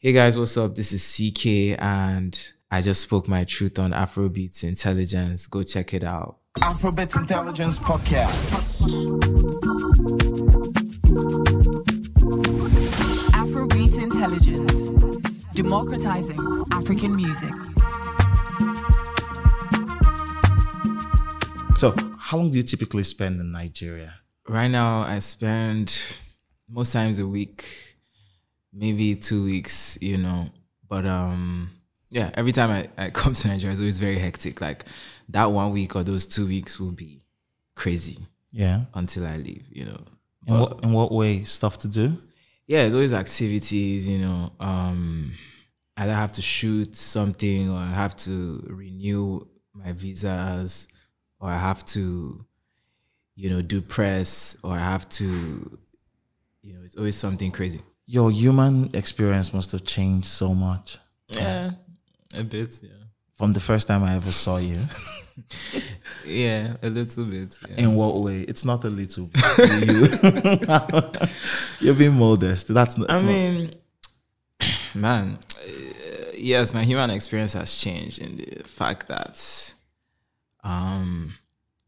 Hey guys, what's up? This is CKay and I just spoke my truth on Afrobeats Intelligence. Go check it out. Afrobeats Intelligence Podcast. Afrobeat Intelligence, democratizing African music. So, how long do you typically spend in Nigeria? Right now, I spend most times a week, maybe two weeks, you know. But um, yeah, every time I, I come to Nigeria, it's always very hectic. Like that one week or those two weeks will be crazy Yeah. until I leave, you know. In what in what way? Stuff to do? yeah, it's always activities, you know. Um, I have to shoot something or I have to renew my visas or I have to, you know, do press or I have to, you know, it's always something crazy. Your human experience must have changed so much Yeah, a bit, yeah. from the first time I ever saw you. Yeah, a little bit. Yeah. In what way? It's not a little bit. you. You're being modest. That's not. I mean, man, uh, yes, my human experience has changed in the fact that um,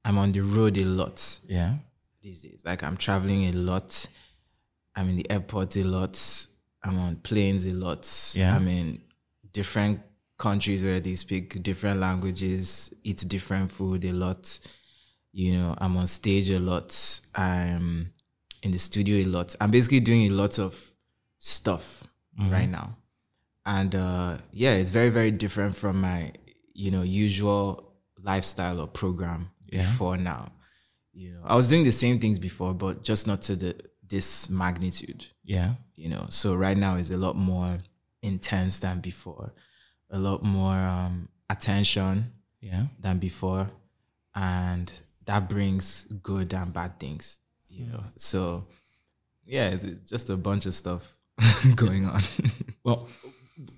I'm on the road a lot yeah. these days. Like I'm traveling a lot. I'm in the airport a lot. I'm on planes a lot. Yeah. I'm in different countries where they speak different languages, eat different food a lot. You know, I'm on stage a lot. I'm in the studio a lot. I'm basically doing a lot of stuff right now. And uh yeah, it's very, very different from my, you know, usual lifestyle or program before now. You know, I was doing the same things before, but just not to the this magnitude Yeah. you know so right now is a lot more intense than before a lot more um, attention Yeah. than before and that brings good and bad things you know so yeah it's, it's just a bunch of stuff going on Well,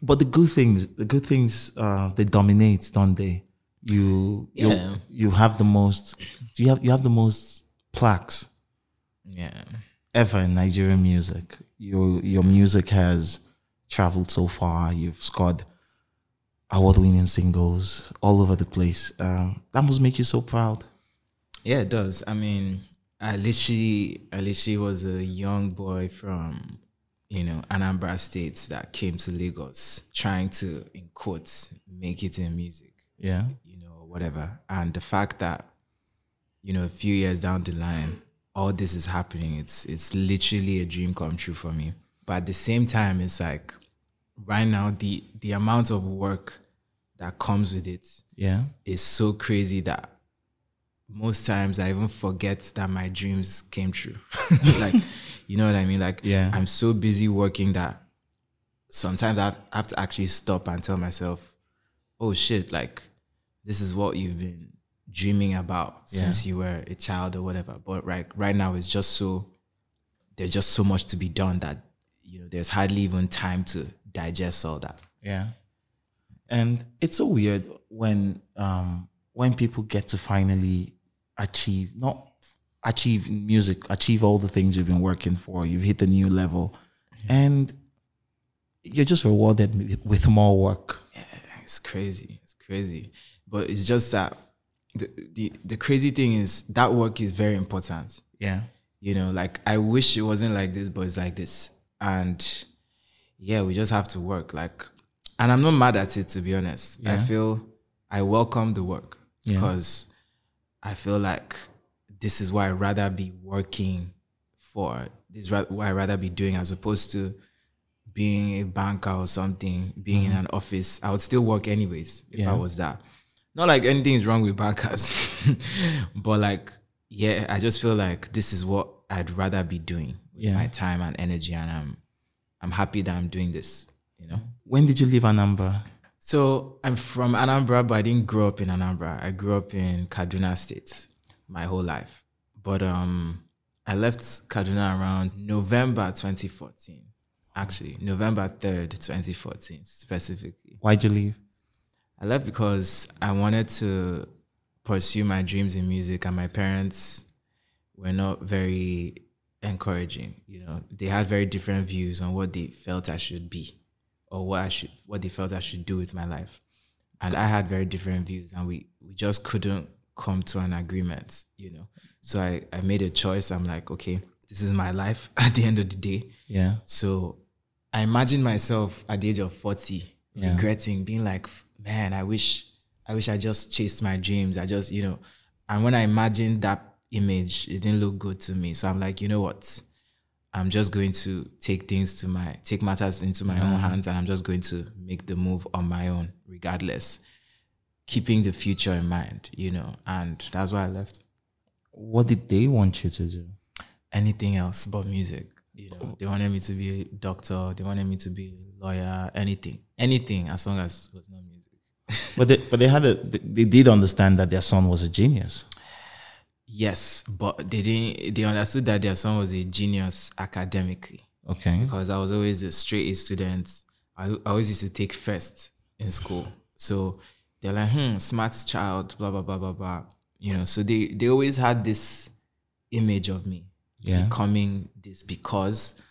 but the good things, the good things, uh, they dominate, don't they? You, Yeah. you, you have the most. You have you have the most plaques yeah ever in Nigerian music. Your your music has traveled so far. You've scored award-winning singles all over the place. Um, that must make you so proud. Yeah, it does. I mean, I literally, I literally was a young boy from, you know, Anambra State that came to Lagos trying to, in quotes, make it in music, Yeah, you know, whatever. And the fact that, you know, a few years down the line, all this is happening, it's it's literally a dream come true for me. But at the same time, it's like right now the the amount of work that comes with it yeah, is so crazy that most times I even forget that my dreams came true. like, you know what I mean? Like, Yeah. I'm so busy working that sometimes I have, I have to actually stop and tell myself, oh shit, like, this is what you've been dreaming about since you were a child or whatever. But right, right now, it's just so, there's just so much to be done that, you know, there's hardly even time to digest all that. yeah. And it's so weird when um when people get to finally achieve not achieve music, achieve all the things you've been working for. You've hit a new level, and you're just rewarded with- with more work. Yeah, it's crazy. It's crazy. But it's just that the, the the crazy thing is that work is very important. Yeah, You know, like I wish it wasn't like this, but it's like this. And yeah, we just have to work. Like and I'm not mad at it to be honest. I feel I welcome the work Yeah. because I feel like this is what I'd rather be working for. This is what I'd rather be doing as opposed to being a banker or something, being in an office. I would still work anyways if Mm-hmm. Yeah. I was that. Not like anything is wrong with bankers, but like, yeah, I just feel like this is what I'd rather be doing with Yeah. my time and energy, and I'm, I'm happy that I'm doing this. You know. When did you leave Anambra? So I'm from Anambra, but I didn't grow up in Anambra. I grew up in Kaduna State my whole life. But um, I left Kaduna around November 2014. Actually, November 3rd, 2014, specifically. Why'd you leave? I left because I wanted to pursue my dreams in music, and my parents were not very encouraging. You know, they had very different views on what they felt I should be or what I should, what they felt I should do with my life. And I had very different views, and we we just couldn't come to an agreement, you know. So I I made a choice. I'm like, okay, this is my life at the end of the day. Yeah. So I imagine myself at the age of 40 Yeah. regretting being like, man, I wish I wish I just chased my dreams. I just, you know, and when I imagined that image, it didn't look good to me. So I'm like, you know what? I'm just going to take things to my take matters into my own uh-huh. hands and I'm just going to make the move on my own regardless. Keeping the future in mind, you know, and that's why I left What did they want you to do? anything else but music. You know, they wanted me to be a doctor. They wanted me to be a lawyer. Anything, anything, as long as it was not music. But they, but they had a they, did understand that their son was a genius. yes, but they didn't. They understood that their son was a genius academically Okay. because I was always a straight A student. I, I always used to take first in school, so they're like, "Hmm, smart child." Blah blah blah blah blah. You know, so they they always had this image of me Yeah. becoming this because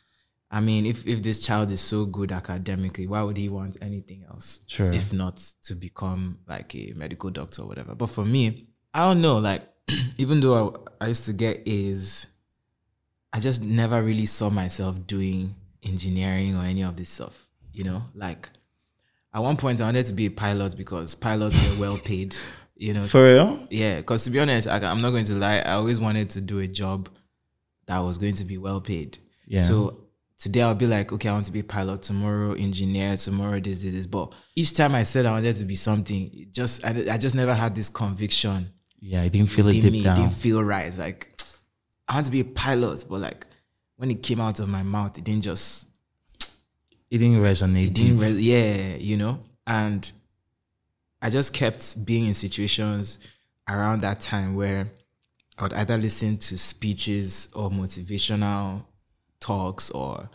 I mean, if if this child is so good academically, why would he want anything else? Sure. If not to become like a medical doctor or whatever. But for me, I don't know. Like, even though I, I used to get A's, I just never really saw myself doing engineering or any of this stuff. You know, like at one point I wanted to be a pilot because pilots were well paid. You know, For real? yeah, because to be honest, I, I'm not going to lie. I always wanted to do a job that was going to be well paid. Yeah. So today I'll be like, okay, I want to be a pilot. Tomorrow, engineer. Tomorrow, this, this, this. But each time I said I wanted to be something, it just I, I just never had this conviction. Yeah, I didn't feel it deep me. It down. didn't feel right. Like I want to be a pilot, but like when it came out of my mouth, it didn't just It didn't resonate. it didn't re- yeah you know and i just kept being in situations around that time where i would either listen to speeches or motivational talks or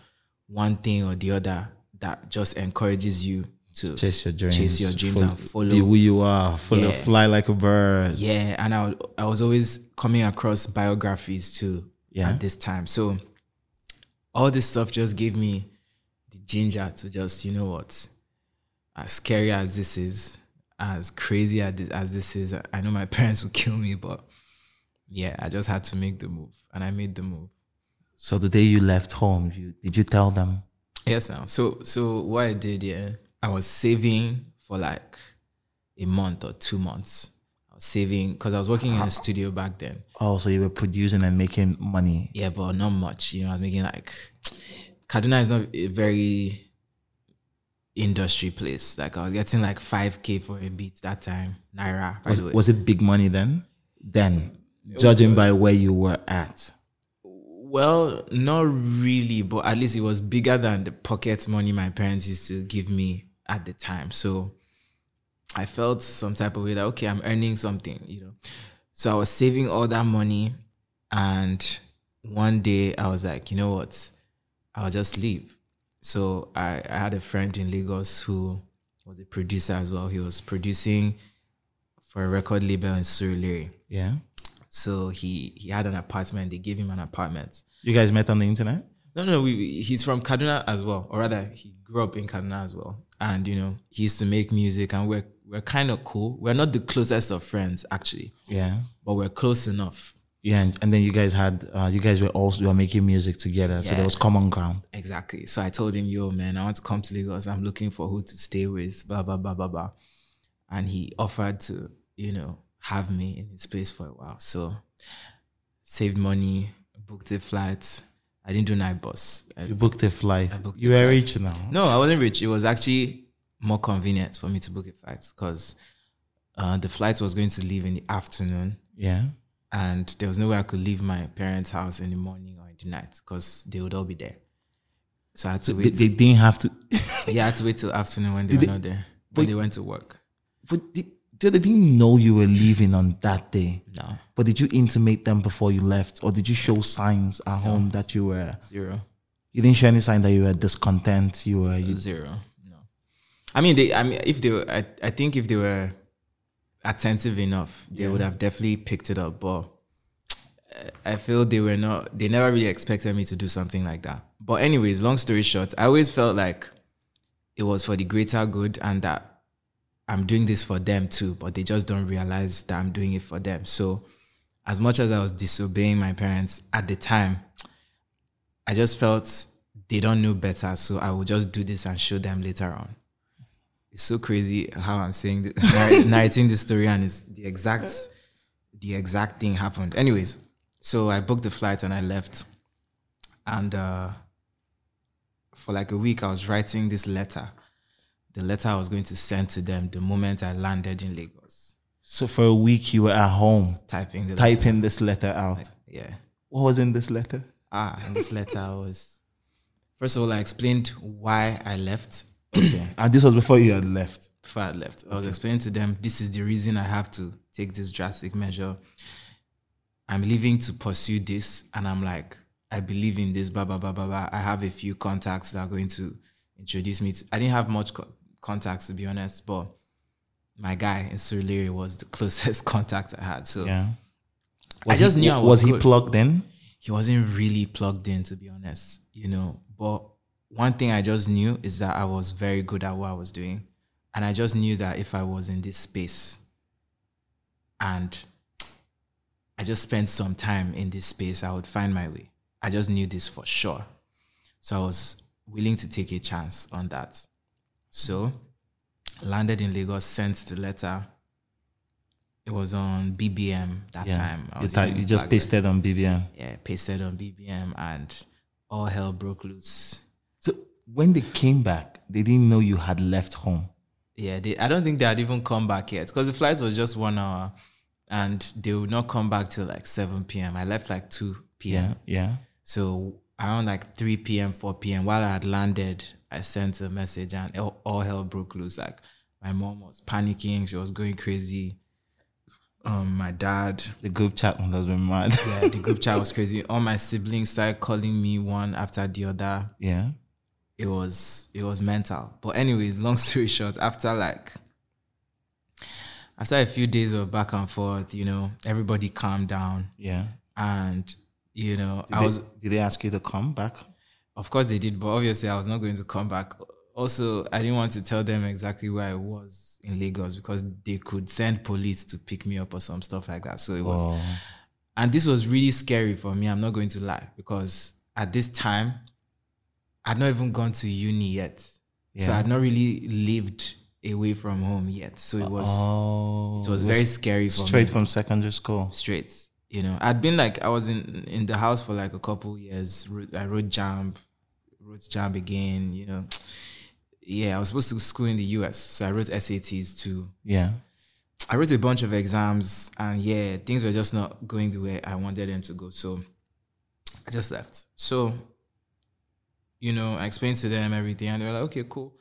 one thing or the other that just encourages you to chase your dreams. chase your dreams and follow Be who you are. Follow, Yeah. fly like a bird. yeah and I, I was always coming across biographies too Yeah. at this time so all this stuff just gave me the ginger to just you know what as scary as this is as crazy as this, as this is i know my parents will kill me but yeah i just had to make the move and i made the move So the day you left home, you did you tell them? yes now so so what i did yeah i was saving for like a month or two months i was saving because i was working in a studio back then Oh, so you were producing and making money. Yeah, but not much. You know, I was making like Kaduna is not a very industry place. Like I was getting like five k for a beat that time, naira. Was, was it big money then? Then, judging by where you were at. Well, not really, but at least it was bigger than the pocket money my parents used to give me at the time. So I felt some type of way that okay, I'm earning something, you know. So I was saving all that money, and one day I was like, you know what, I'll just leave. So I, I had a friend in Lagos who was a producer as well. He was producing for a record label in Surulere. Yeah. So he he had an apartment. They gave him an apartment. You guys met on the internet? No, no, we, he's from Kaduna as well, or rather, he grew up in Kaduna as well. And you know, he used to make music, and we're we're kind of cool. We're not the closest of friends actually, Yeah. but we're close enough. Yeah, and, and then you guys had uh, you guys were also you were making music together, so there was common ground. Exactly. So I told him, "Yo, man, I want to come to Lagos. I'm looking for who to stay with." Blah blah blah blah blah. And he offered to, you know, have me in his place for a while. So saved money, booked a flight. I didn't do night bus. I You booked a flight. booked you a were flight. rich now. No, I wasn't rich. It was actually more convenient for me to book a flight because uh, the flight was going to leave in the afternoon, Yeah. and there was no way I could leave my parents' house in the morning or in the night because they would all be there. So I had to They, wait. they didn't have to. yeah, I had to wait till afternoon when they Did were they- not there. When they went to work. but they, they didn't know you were leaving on that day. No, But did you intimate them before you left, or did you show signs at home that you were? zero, You didn't show any sign that you were discontent. You were. You, zero. No, I mean they. I mean, if they were, I, I think if they were attentive enough, they would have definitely picked it up. But uh, I feel they were not. They never really expected me to do something like that. But anyways, long story short, I always felt like it was for the greater good and that I'm doing this for them too, but they just don't realize that I'm doing it for them. So, as much as I was disobeying my parents at the time, I just felt they don't know better. So, I will just do this and show them later on. It's so crazy how I'm saying, this, narr- narrating the story, and it's the exact, the exact thing happened. Anyways, so I booked the flight and I left, and uh, for like a week, I was writing this letter. The letter I was going to send to them the moment I landed in Lagos. So for a week you were at home Typing the letter. typing this letter out. Yeah. What was in this letter? Ah, in this letter I was first of all I explained why I left Okay. and this was before you had left. before I left. I was explaining to them this is the reason I have to take this drastic measure. I'm leaving to pursue this, and I'm like, I believe in this, blah blah blah blah blah. I have a few contacts that are going to introduce me. To, I didn't have much co- contacts to be honest, but my guy in Surulere was the closest contact I had. So Yeah. I just he, knew I was was he good. plugged in? he wasn't really plugged in to be honest you know but one thing i just knew is that i was very good at what i was doing and i just knew that if i was in this space and i just spent some time in this space i would find my way i just knew this for sure so i was willing to take a chance on that so landed in lagos sent the letter it was on bbm that time I You, was type- using you just pasted on BBM. yeah, pasted on BBM and all hell broke loose. So when they came back, they didn't know you had left home. Yeah, they, I don't think they had even come back yet because the flight was just one hour and they would not come back till like 7 p.m. I left like 2 p.m. Yeah. Yeah. So around like 3 p.m., 4 p.m., while I had landed, I sent a message and all, hell broke loose. Like my mom was panicking, she was going crazy. Um, my dad, The group chat have been mad. yeah, the group chat was crazy. All my siblings started calling me one after the other. yeah. it was it was mental. But anyways, long story short, after like after a few days of back and forth, you know, everybody calmed down Yeah. and you know, Did I they, was did they ask you to come back? of course they did, but obviously I was not going to come back. Also, I didn't want to tell them exactly where I was in Lagos because they could send police to pick me up or some stuff like that. So it was Oh, and this was really scary for me. I'm not going to lie because at this time, I'd not even gone to uni yet, so I'd not really lived away from home yet. So it was oh, it was very scary for straight me. from secondary school. straight. You know, I'd been like I was in in the house for like a couple years. I wrote JAMB, wrote JAMB again. You know, yeah, I was supposed to school in the US, so I wrote SATs too. Yeah. I wrote a bunch of exams and yeah, things were just not going the way I wanted them to go. So I just left. So, you know, I explained to them everything and they were like, okay, cool.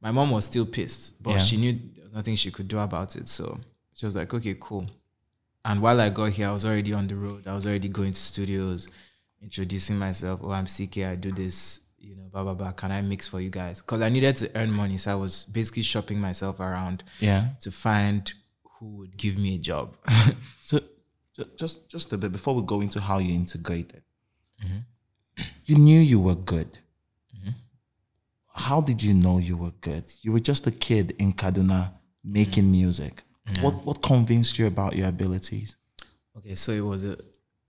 My mom was still pissed, but Yeah. she knew there was nothing she could do about it. So she was like, okay, cool. And while I got here, I was already on the road. I was already going to studios, introducing myself. Oh, I'm CKay. I do this, you know, blah, blah, blah. Can I mix for you guys? Because I needed to earn money. So I was basically shopping myself around Yeah. to find who would give me a job. So just just a bit before we go into how you integrated, Mm-hmm. you knew you were good. How did you know you were good? You were just a kid in Kaduna making Mm-hmm. music. What what convinced you about your abilities? okay, so it was a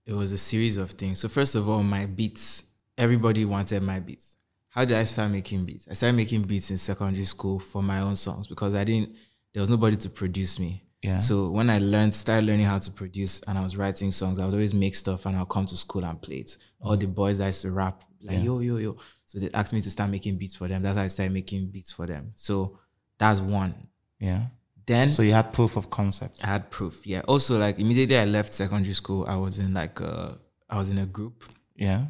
it was a series of things. So first of all, my beats. Everybody wanted my beats. How did I start making beats? I started making beats in secondary school for my own songs because I didn't. There was nobody to produce me. Yeah. So when I learned, started learning how to produce, and I was writing songs, I would always make stuff, and I'll come to school and play it. All the boys I used to rap, like yo yo yo. So they asked me to start making beats for them. That's how I started making beats for them. So that's one. Yeah. Then So you had proof of concept. I had proof. Yeah. Also, like immediately I left secondary school, I was in like a, I was in a group Yeah.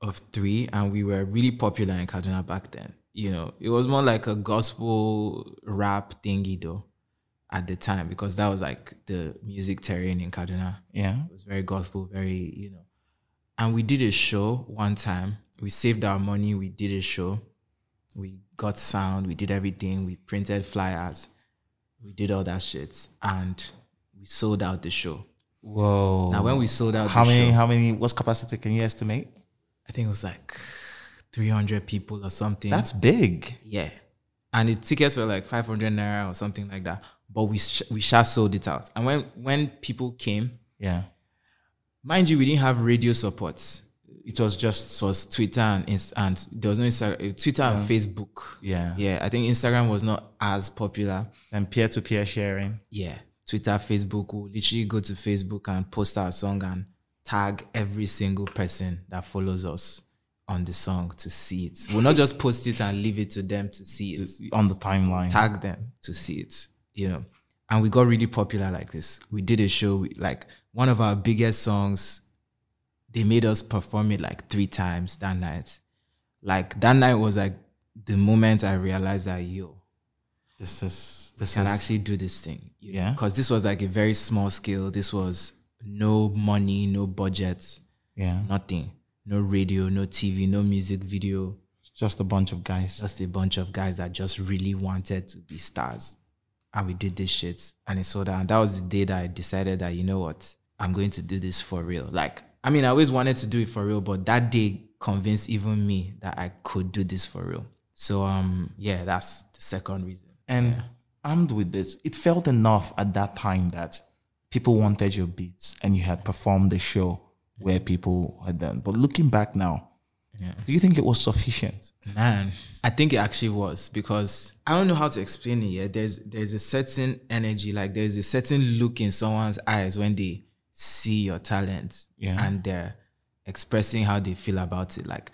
of three, and we were really popular in Kaduna back then. You know, it was more like a gospel rap thingy though, at the time because that was like the music terrain in Kaduna. Yeah. It was very gospel, very you know. And we did a show one time. We saved our money. We did a show. We got sound. We did everything. We printed flyers. We did all that shit, and we sold out the show. Whoa. Now, when we sold out how the many show, how many what's capacity can you estimate? I think it was like 300 people or something. That's big. yeah. And the tickets were like 500 naira or something like that. But we sh- we just sold it out. And when when people came, Yeah. mind you, we didn't have radio support. It was just was Twitter and Inst- and there was no Instagram, uh, Twitter and Facebook. Yeah. Yeah. I think Instagram was not as popular. and peer to peer sharing. yeah, Twitter, Facebook, we'll literally go to Facebook and post our song and tag every single person that follows us on the song to see it. We'll not just post it and leave it to them to see it. on the timeline. Tag them to see it, you know. And we got really popular like this. We did a show, like one of our biggest songs, they made us perform it like three times that night. Like that night was like the moment I realized that, yo, This is this can is actually do this thing. Yeah. Because this was like a very small scale. This was no money, no budget, yeah. nothing. No radio, no TV, no music video. Just a bunch of guys. Just a bunch of guys that just really wanted to be stars. And we did this shit and it sold out. And that was the day that I decided that, you know what, I'm going to do this for real. Like, I mean, I always wanted to do it for real, but that day convinced even me that I could do this for real. So um yeah, that's the second reason. And armed with this, it felt enough at that time that people wanted your beats and you had performed the show where people had done. But looking back now, do you think it was sufficient? Man, I think it actually was because I don't know how to explain it yet. There's there's a certain energy, like there's a certain look in someone's eyes when they see your talent Yeah. and they're expressing how they feel about it. Like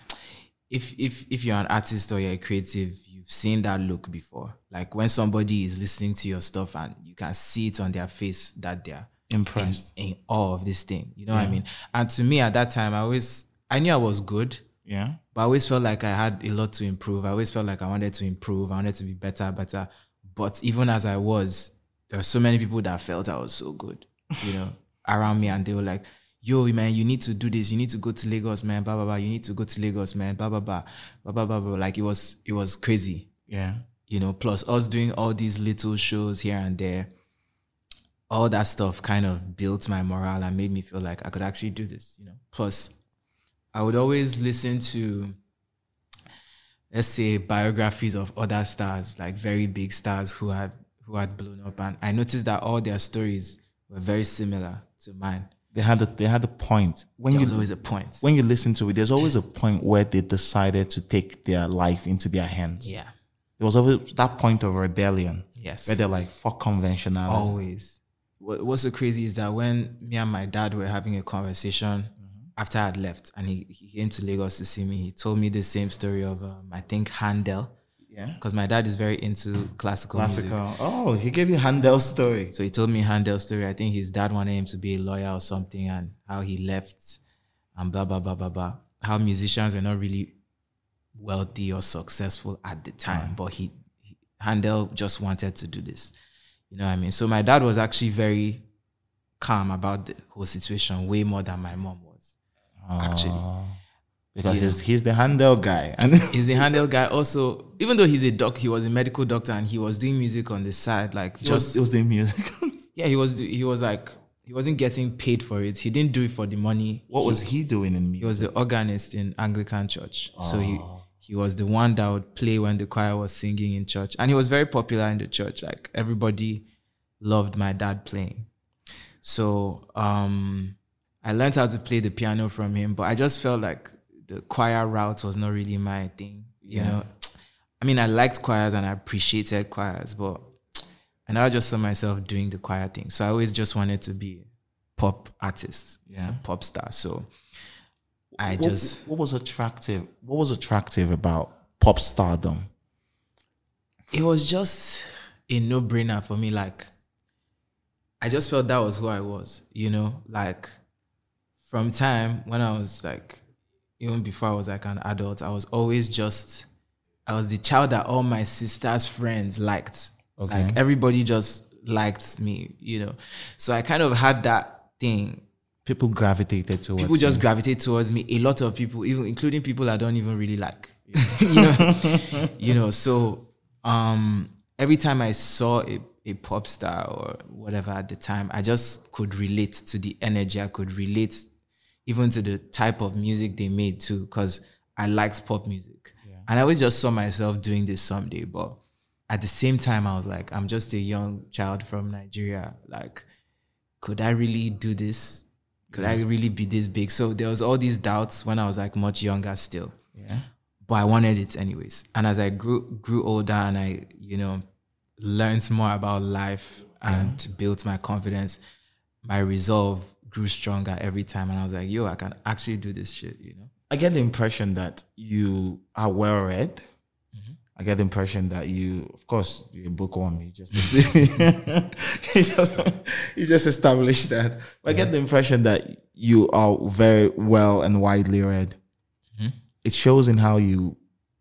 if if if you're an artist or you're a creative, you've seen that look before. Like when somebody is listening to your stuff and you can see it on their face that they're Impressed. in awe of this thing. You know what I mean? And to me at that time, I always I knew I was good. Yeah. But I always felt like I had a lot to improve. I always felt like I wanted to improve. I wanted to be better, better. But even as I was, there were so many people that felt I was so good, you know, around me. And they were like, yo, man, you need to do this. You need to go to Lagos, man. Blah, blah, blah. You need to go to Lagos, man. Blah, blah, blah. Blah, blah, blah, blah. Like it was, it was crazy, Yeah. you know, plus us doing all these little shows here and there. All that stuff kind of built my morale and made me feel like I could actually do this, you know. Plus, I would always listen to, let's say, biographies of other stars, like very big stars who had who had blown up, and I noticed that all their stories were very similar to mine. They had a they had a point. When There you was always a point. when you listen to it, there's always a point where they decided to take their life into their hands. Yeah. There was always that point of rebellion. Yes. Where they're like, fuck conventionalism. Always. What, what's so crazy is that when me and my dad were having a conversation after I had left, and he, he came to Lagos to see me, he told me the same story of um, I think Handel, Yeah. because my dad is very into classical, music. Oh, he gave you Handel's story. So he told me Handel's story. I think his dad wanted him to be a lawyer or something, and how he left, and blah blah blah blah blah. How musicians were not really wealthy or successful at the time, but he, he Handel just wanted to do this. You know what I mean? So my dad was actually very calm about the whole situation, way more than my mom was. Actually, Because Yeah. he's he's the Handel guy. And he's the Handel guy. Also, even though he's a doc, he was a medical doctor and he was doing music on the side, like just just it was the music. yeah, he was he was like he wasn't getting paid for it. He didn't do it for the money. what was he doing in music? He was the organist in Anglican church. So he he was the one that would play when the choir was singing in church. And he was very popular in the church. Like everybody loved my dad playing. So um I learned how to play the piano from him, but I just felt like the choir route was not really my thing. You know, I mean, I liked choirs and I appreciated choirs, but and I just saw myself doing the choir thing. So I always just wanted to be a pop artist, Yeah. a pop star. So I what, just what was attractive? What was attractive about pop stardom? it was just a no brainer for me. Like, I just felt that was who I was, you know, like from time when I was like, even before I was like an adult, I was always just, I was the child that all my sister's friends liked. Okay. Like, everybody just liked me, you know. So I kind of had that thing People gravitated towards people just you. gravitate towards me. A lot of people, even including people I don't even really like. you know, you know. So um, every time I saw a, a pop star or whatever at the time, I just could relate to the energy. I could relate even to the type of music they made too, because I liked pop music. And I always just saw myself doing this someday. But at the same time, I was like, I'm just a young child from Nigeria. Like, could I really do this? Could I really be this big? So there was all these doubts when I was like much younger still. Yeah. But I wanted it anyways. And as I grew grew older and I, you know, learned more about life and built my confidence, my resolve grew stronger every time. And I was like, yo, I can actually do this shit, you know? I get the impression that you are well read. Mm-hmm. I get the impression that you, of course, you're a bookworm. You just, you just, you just established that. But I get the impression that you are very well and widely read. Mm-hmm. It shows in how you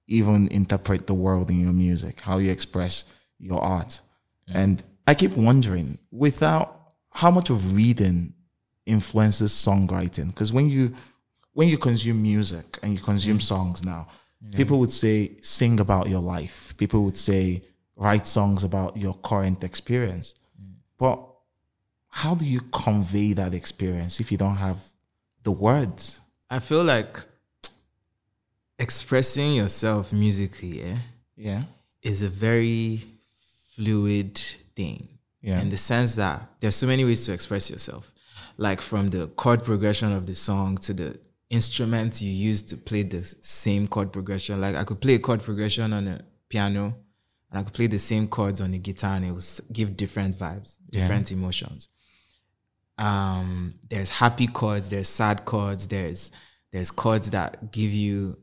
even interpret the world in your music, how you express your art. Mm-hmm. And I keep wondering, without how much of reading influences songwriting? Because when you when you consume music and you consume songs now, people would say sing about your life. People would say write songs about your current experience. But how do you convey that experience if you don't have the words? I feel like expressing yourself musically eh, Yeah. is a very fluid thing. Yeah. In the sense that there's so many ways to express yourself. Like from the chord progression of the song to the instrument you use to play the same chord progression. Like I could play a chord progression on a piano and I could play the same chords on the guitar and it would give different vibes, different emotions. Um, there's happy chords, there's sad chords, there's there's chords that give you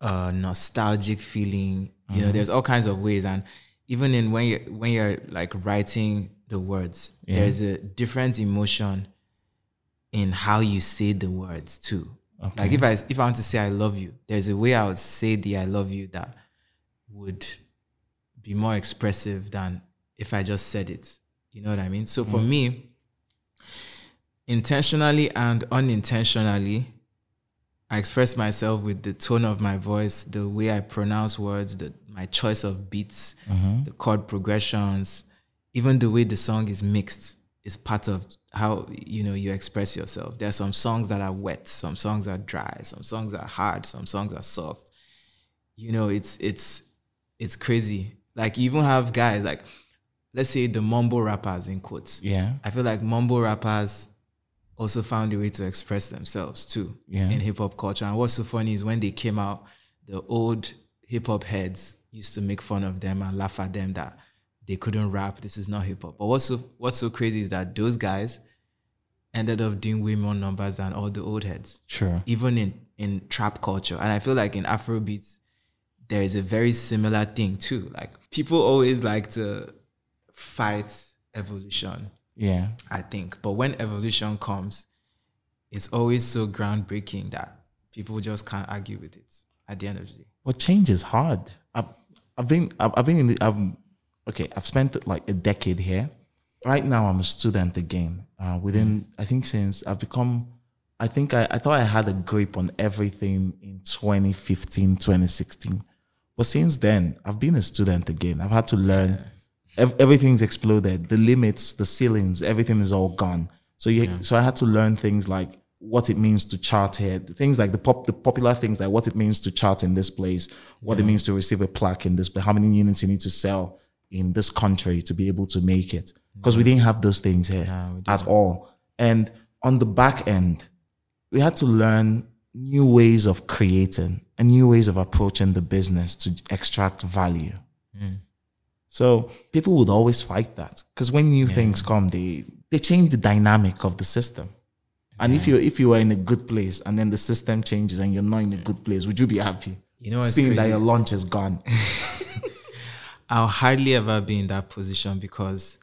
a nostalgic feeling. You know, there's all kinds of ways, and even in when you when you're like writing the words, there's a different emotion in how you say the words too. Like if I if I want to say I love you, there's a way I would say the I love you that would be more expressive than if I just said it. You know what I mean? So for mm. me, intentionally and unintentionally, I express myself with the tone of my voice, the way I pronounce words, the my choice of beats, mm-hmm. the chord progressions, even the way the song is mixed is part of how you know you express yourself. There are some songs that are wet, some songs are dry, some songs are hard, some songs are soft. You know, it's it's it's crazy. Like you even have guys like let's say the mumble rappers in quotes. Yeah. I feel like mumble rappers also found a way to express themselves too Yeah. in hip hop culture. And what's so funny is when they came out, the old hip hop heads used to make fun of them and laugh at them that they couldn't rap. This is not hip hop. But what's so what's so crazy is that those guys ended up doing way more numbers than all the old heads Sure. even in in trap culture and i feel like in afrobeats there is a very similar thing too like people always like to fight evolution Yeah. i think but when evolution comes it's always so groundbreaking that people just can't argue with it at the end of the day Well, change is hard. I've I've been I've, I've been in the I've okay. I've spent like a decade here. Right now, I'm a student again. Uh, within I think since I've become, I think I, I thought I had a grip on everything in 2015, 2016. But since then, I've been a student again. I've had to learn. Ev- everything's exploded. The limits, the ceilings, everything is all gone. So you, so I had to learn things like what it means to chart here, things like the pop, the popular things like what it means to chart in this place, what it means to receive a plaque in this, how many units you need to sell in this country to be able to make it. Mm. Because we didn't have those things here at all. And on the back end, we had to learn new ways of creating and new ways of approaching the business to extract value. Mm. So people would always fight that because when new things come, they they change the dynamic of the system. And if you if you were in a good place and then the system changes and you're not in a good place, would you be happy? You know seeing that your lunch is gone. I'll hardly ever be in that position because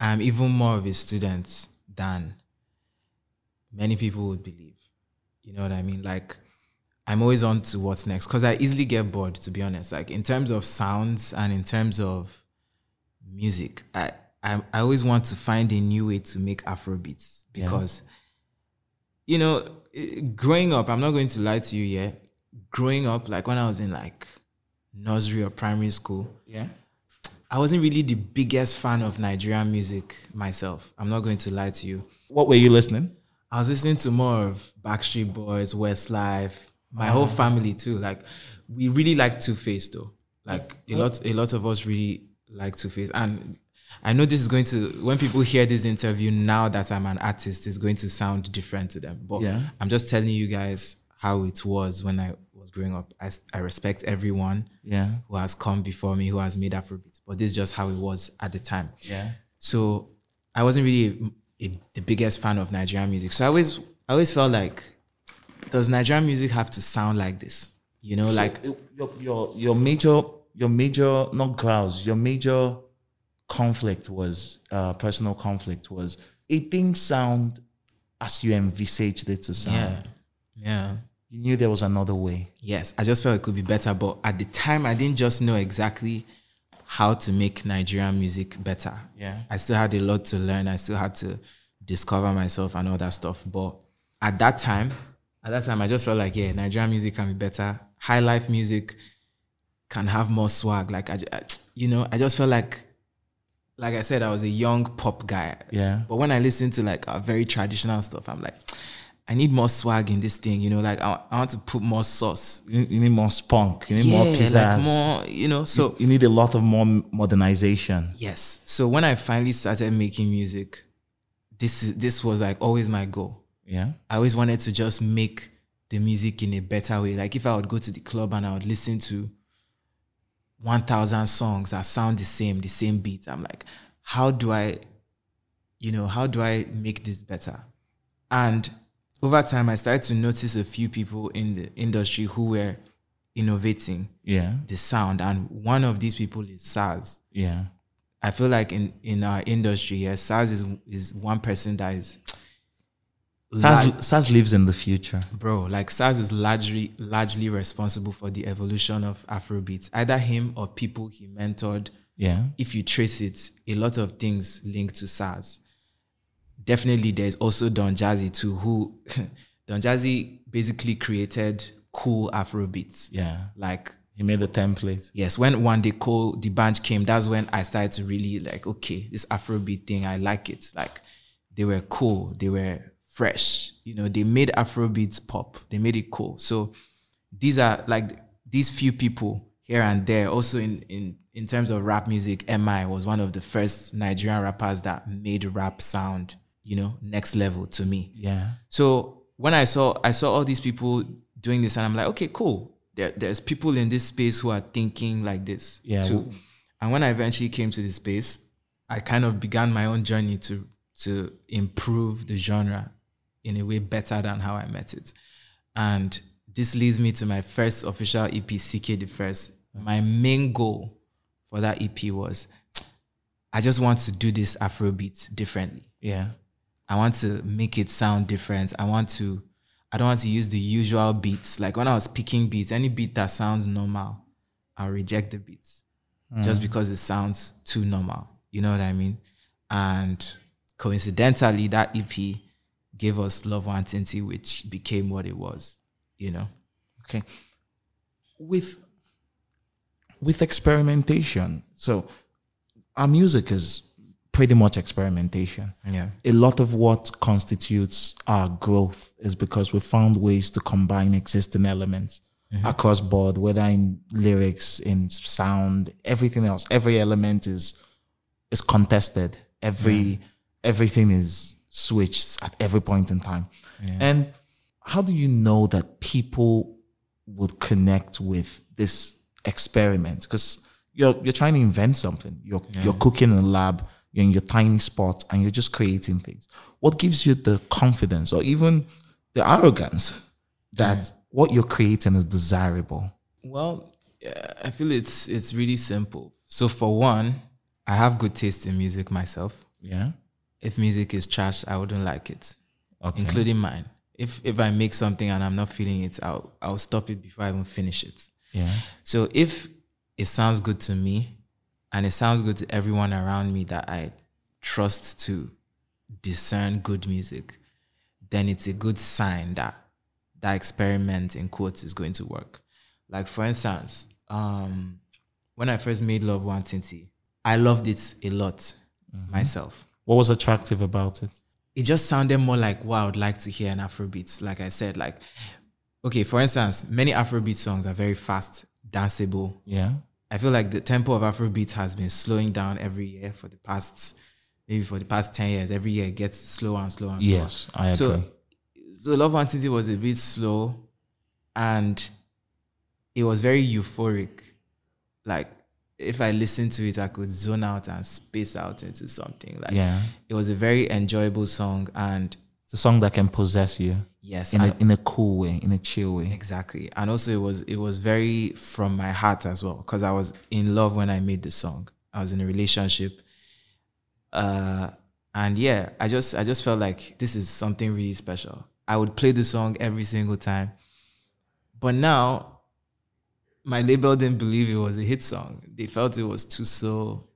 I'm even more of a student than many people would believe. You know what I mean? Like, I'm always on to what's next because I easily get bored, to be honest. Like, in terms of sounds and in terms of music, I, I, I always want to find a new way to make Afro beats because, you know, eh, growing up, I'm not going to lie to you yet. Growing up, like when I was in like nursery or primary school, Yeah. I wasn't really the biggest fan of Nigerian music myself. I'm not going to lie to you. What were you listening? I was listening to more of Backstreet Boys, Westlife, My whole ah. family too. Like we really like 2face though. Like a lot a lot of us really like 2face. And I know this is going to when people hear this interview now that I'm an artist, it's going to sound different to them. But Yeah. I'm just telling you guys how it was when I growing up. I respect everyone Yeah. who has come before me, who has made Afrobeats. But this is just how it was at the time. Yeah. So I wasn't really a, a, the biggest fan of Nigerian music. So I always I always felt like, does Nigerian music have to sound like this? You know, like So, uh, your your your major your major not grouse your major conflict was uh personal conflict was it didn't sound as you envisaged it to sound. yeah, yeah. You knew there was another way. Yes, I just felt it could be better, but at the time I didn't just know exactly how to make Nigerian music better. Yeah. I still had a lot to learn. I still had to discover myself and all that stuff. But at that time, at that time, I just felt like, yeah, Nigerian music can be better. High life music can have more swag. Like I, I- you know, I just felt like, like I said, I was a young pop guy. Yeah. But when I listen to like our very traditional stuff, I'm like, I need more swag in this thing. You know, like I, I want to put more sauce. You, you need more spunk. You need more pizzazz. like more, you know. So you need a lot of more modernization. Yes. So when I finally started making music, this is this was like always my goal. Yeah. I always wanted to just make the music in a better way. Like if I would go to the club and I would listen to 1000 songs that sound the same, the same beat, I'm like, how do I you know, how do I make this better? And over time I started to notice a few people in the industry who were innovating Yeah. the sound and one of these people is Sarz. Yeah. I feel like in in our industry, yes, Sarz is is one person that is Sarz, Sarz lives in the future. bro. Like Sarz is largely largely responsible for the evolution of Afrobeats. Either him or people he mentored. Yeah. If you trace it, a lot of things link to Sarz. Definitely, there's also Don Jazzy too, who Don Jazzy basically created cool Afro beats. Yeah. Like He made the template. yes, when one day Cole the band came, that's when I started to really like, okay, this Afrobeat thing, I like it. Like they were cool, they were fresh. You know, they made Afrobeats pop. They made it cool. So these are like these few people here and there. Also in in in terms of rap music, MI was one of the first Nigerian rappers that made rap sound, you know, next level to me. Yeah. So when I saw I saw all these people doing this, and I'm like, okay, cool. There, there's people in this space who are thinking like this Yeah. too. And when I eventually came to this space, I kind of began my own journey to to improve the genre in a way better than how I met it. And this leads me to my first official EP, CKay the First. My main goal for that EP was I just want to do this Afrobeat differently. Yeah. I want to make it sound different. I want to, I don't want to use the usual beats. Like when I was picking beats, any beat that sounds normal, I'll reject the beats hmm. just because it sounds too normal. You know what I mean? And coincidentally, that EP gave us Love Nwantiti, which became what it was, you know? Okay. With with experimentation, so our music is pretty much experimentation. Yeah. A lot of what constitutes our growth is because we found ways to combine existing elements mm-hmm. across board, whether in lyrics, in sound, everything else. Every element is is contested. Every everything is switched at every point in time. And how do you know that people would connect with this experiment? Because you're you're trying to invent something. You're you're cooking in a lab. You're in your tiny spot, and you're just creating things. What gives you the confidence, or even the arrogance, that mm. what you're creating is desirable? Well, yeah, I feel it's it's really simple. So for one, I have good taste in music myself. Yeah. If music is trash, I wouldn't like it, Okay. including mine. If if I make something and I'm not feeling it, I'll I'll stop it before I even finish it. yeah. So if it sounds good to me and it sounds good to everyone around me that I trust to discern good music, then it's a good sign that that experiment in quotes is going to work. Like for instance, um, when I first made Love Nwantiti, I loved it a lot myself What was attractive about it? it just sounded more like wow, I'd like to hear an Afrobeat. Like I said, like okay, for instance, many Afrobeat songs are very fast, danceable. Yeah. I feel like the tempo of Afrobeat has been slowing down every year for the past, maybe for the past 10 years. Every year it gets slower and slower and slower. Yes, I agree. So, so Love Nwantiti was a bit slow and it was very euphoric. Like, if I listened to it, I could zone out and space out into something. Like, yeah. it was a very enjoyable song. And It's a song that can possess you yes, in a in a cool way, in a chill way. Exactly. And also it was it was very from my heart as well because I was in love when I made the song. I was in a relationship. Uh and yeah, I just I just felt like this is something really special. I would play the song every single time. But now my label didn't believe it was a hit song. They felt it was too slow.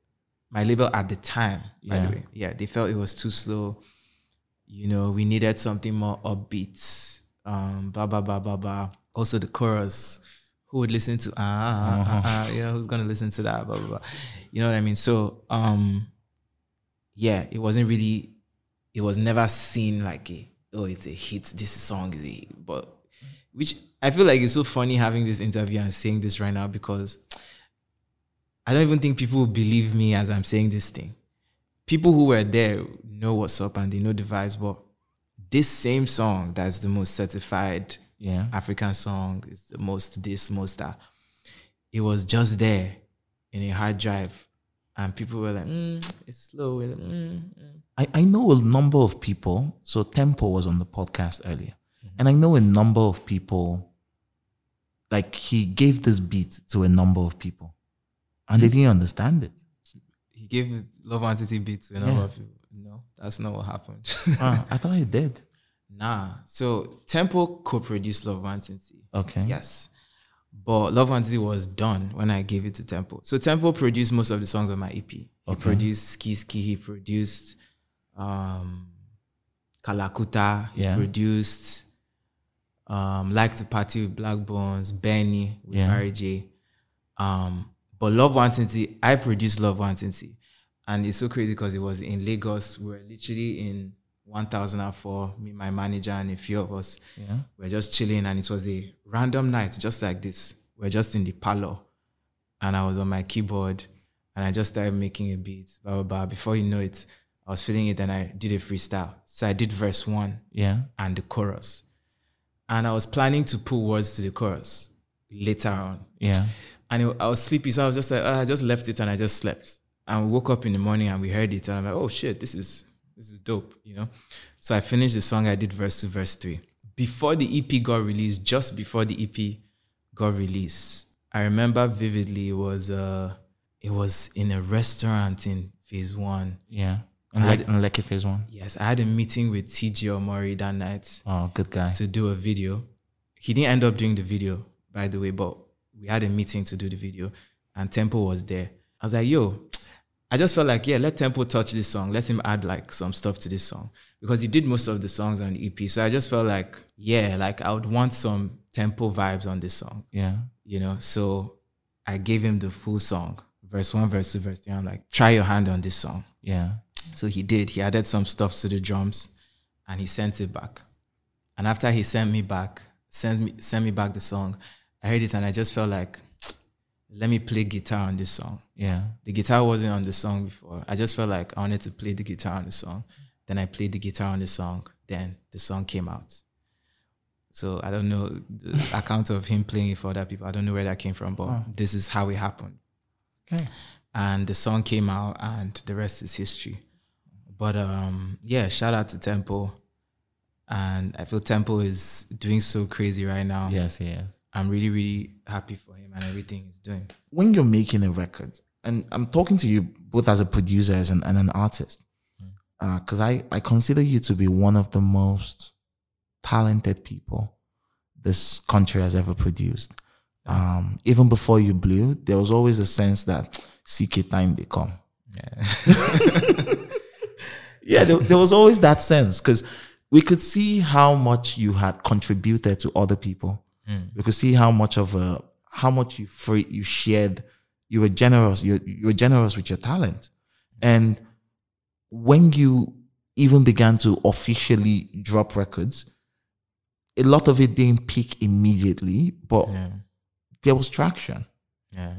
My label at the time, by Yeah. the way. Yeah, they felt it was too slow you know, we needed something more upbeat. Um, blah blah blah blah blah. Also the chorus. Who would listen to ah, ah, ah, ah, yeah, who's gonna listen to that? Blah blah blah. You know what I mean? So um yeah, it wasn't really it was never seen like a oh it's a hit, this song is a hit. But which I feel like it's so funny having this interview and saying this right now because I don't even think people will believe me as I'm saying this thing people who were there know what's up and they know the vibes, but this same song that's the most certified Yeah. African song is the most this, most that. It was just there in a hard drive, and people were like, mm, "It's slow." "Mm, mm." I, I know a number of people. So Tempoe was on the podcast earlier. And I know a number of people, like he gave this beat to a number of people. And they didn't understand it. Gave me Love Nwantiti beat to a number Yeah. of people. No, that's not what happened. Ah, I thought he did. nah. So Tempoe co-produced Love Nwantiti. Okay. Yes. But Love Nwantiti was done when I gave it to Tempoe. So Tempoe produced most of the songs on my EP. He Okay. produced Ski Ski, he produced um Kalakuta, he Yeah. produced um Like to Party with Blaqbonez, Benny with Yeah. Mary J. Um but Love Nwantiti, I produced Love Nwantiti. And it's so crazy because it was in Lagos. We were literally in 1004, me, my manager, and a few of us Yeah. we are just chilling and it was a random night just like this we are just in the parlor and i was on my keyboard and i just started making a beat blah blah blah before you know it i was feeling it and i did a freestyle so i did verse one Yeah. and the chorus and i was planning to put words to the chorus later on Yeah. and it- I was sleepy, so I was just like, "Ah, I just left it and I just slept. And we woke up in the morning and we heard it, and I'm like, oh shit, this is this is dope, you know. So I finished the song. I did verse two, verse three. Before the EP got released, just before the EP got released, I remember vividly. It was uh, it was in a restaurant in Phase One. Yeah. And I like had- and Lekki Phase One. Yes, I had a meeting with TG Omori that night Oh, good guy. to do a video. He didn't end up doing the video, by the way, but we had a meeting to do the video and Tempoe was there. I was like, yo, I just felt like, yeah, let Tempoe touch this song. Let him add like some stuff to this song. Because he did most of the songs on the EP. So I just felt like, yeah, like I would want some tempo vibes on this song, Yeah. you know? So I gave him the full song, verse one, verse two, verse three. I'm like, try your hand on this song. Yeah. So he did. He added some stuff to the drums and he sent it back. And after he sent me back, sent me sent me back the song, I heard it and I just felt like let me play guitar on this song. Yeah. The guitar wasn't on the song before. I just felt like I wanted to play the guitar on the song. Then I played the guitar on the song. Then the song came out. So I don't know the account of him playing it for other people. I don't know where that came from, but this is how it happened Okay. and the song came out and the rest is history but um yeah shout out to tempo and i feel tempo is doing so crazy right now Yes, yes. I'm really really happy for him and everything he's doing when you're making a record, and I'm talking to you both as a producer as an, and an artist, because I, I consider you to be one of the most talented people this country has ever produced. Um, even before you blew, there was always a sense that CKay time they come. yeah, there, there was always that sense because we could see how much you had contributed to other people. Mm. We could see how much of a how much you free you shared. You were generous. You you were generous with your talent, and when you even began to officially drop records, a lot of it didn't peak immediately, but Yeah. there was traction. Yeah.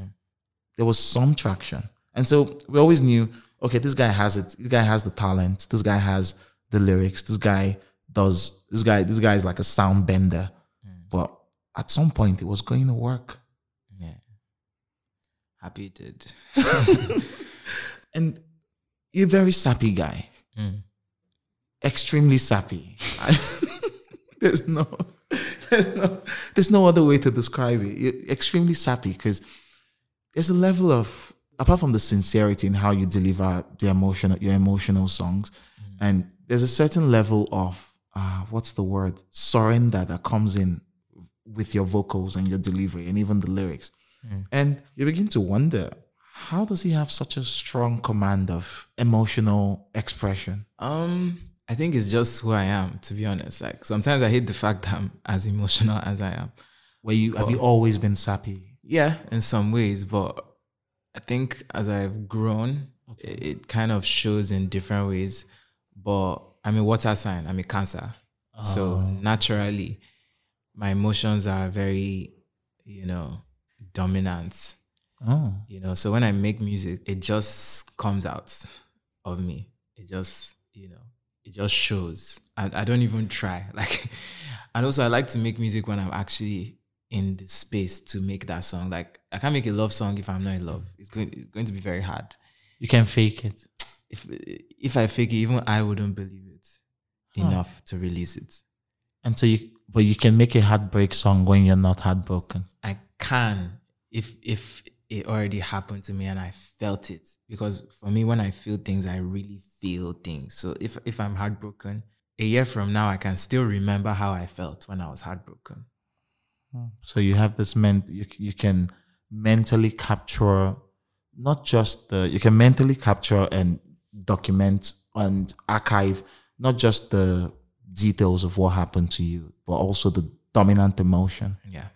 There was some traction. And so we always knew, okay, this guy has it. This guy has the talent. This guy has the lyrics. This guy does this guy, this guy is like a sound bender. Mm. But at some point it was going to work. Yeah. Happy it did. And you're a very sappy guy. Mm. Extremely sappy. there's no there's no there's no other way to describe it. You're extremely sappy because there's a level of apart from the sincerity in how you deliver the emotional your emotional songs, and there's a certain level of uh, what's the word surrender that comes in with your vocals and your delivery and even the lyrics, and you begin to wonder how does he have such a strong command of emotional expression? Um, I think it's just who I am, to be honest. Like sometimes I hate the fact that I'm as emotional as I am. Where you have you always been sappy? Yeah, in some ways, but I think as I've grown, it, it kind of shows in different ways. But I'm a water sign. I'm a Cancer, so naturally, my emotions are very, you know, dominant. Oh, You know, so when I make music, it just comes out of me. It just, you know, it just shows. And I don't even try. Like, and also I like to make music when I'm actually in the space to make that song. Like, I can't make a love song if I'm not in love. It's going, it's going to be very hard. you can fake it. If if I fake it, even I wouldn't believe it enough to release it. And so you, but you can make a heartbreak song when you're not heartbroken. I can if if it already happened to me and I felt it. Because for me, when I feel things, I really feel things. So if if I'm heartbroken, a year from now, I can still remember how I felt when I was heartbroken. Hmm. So you have this ment, you, you can mentally capture not just the, you can mentally capture and document and archive not just the details of what happened to you, but also the dominant emotion. Yeah.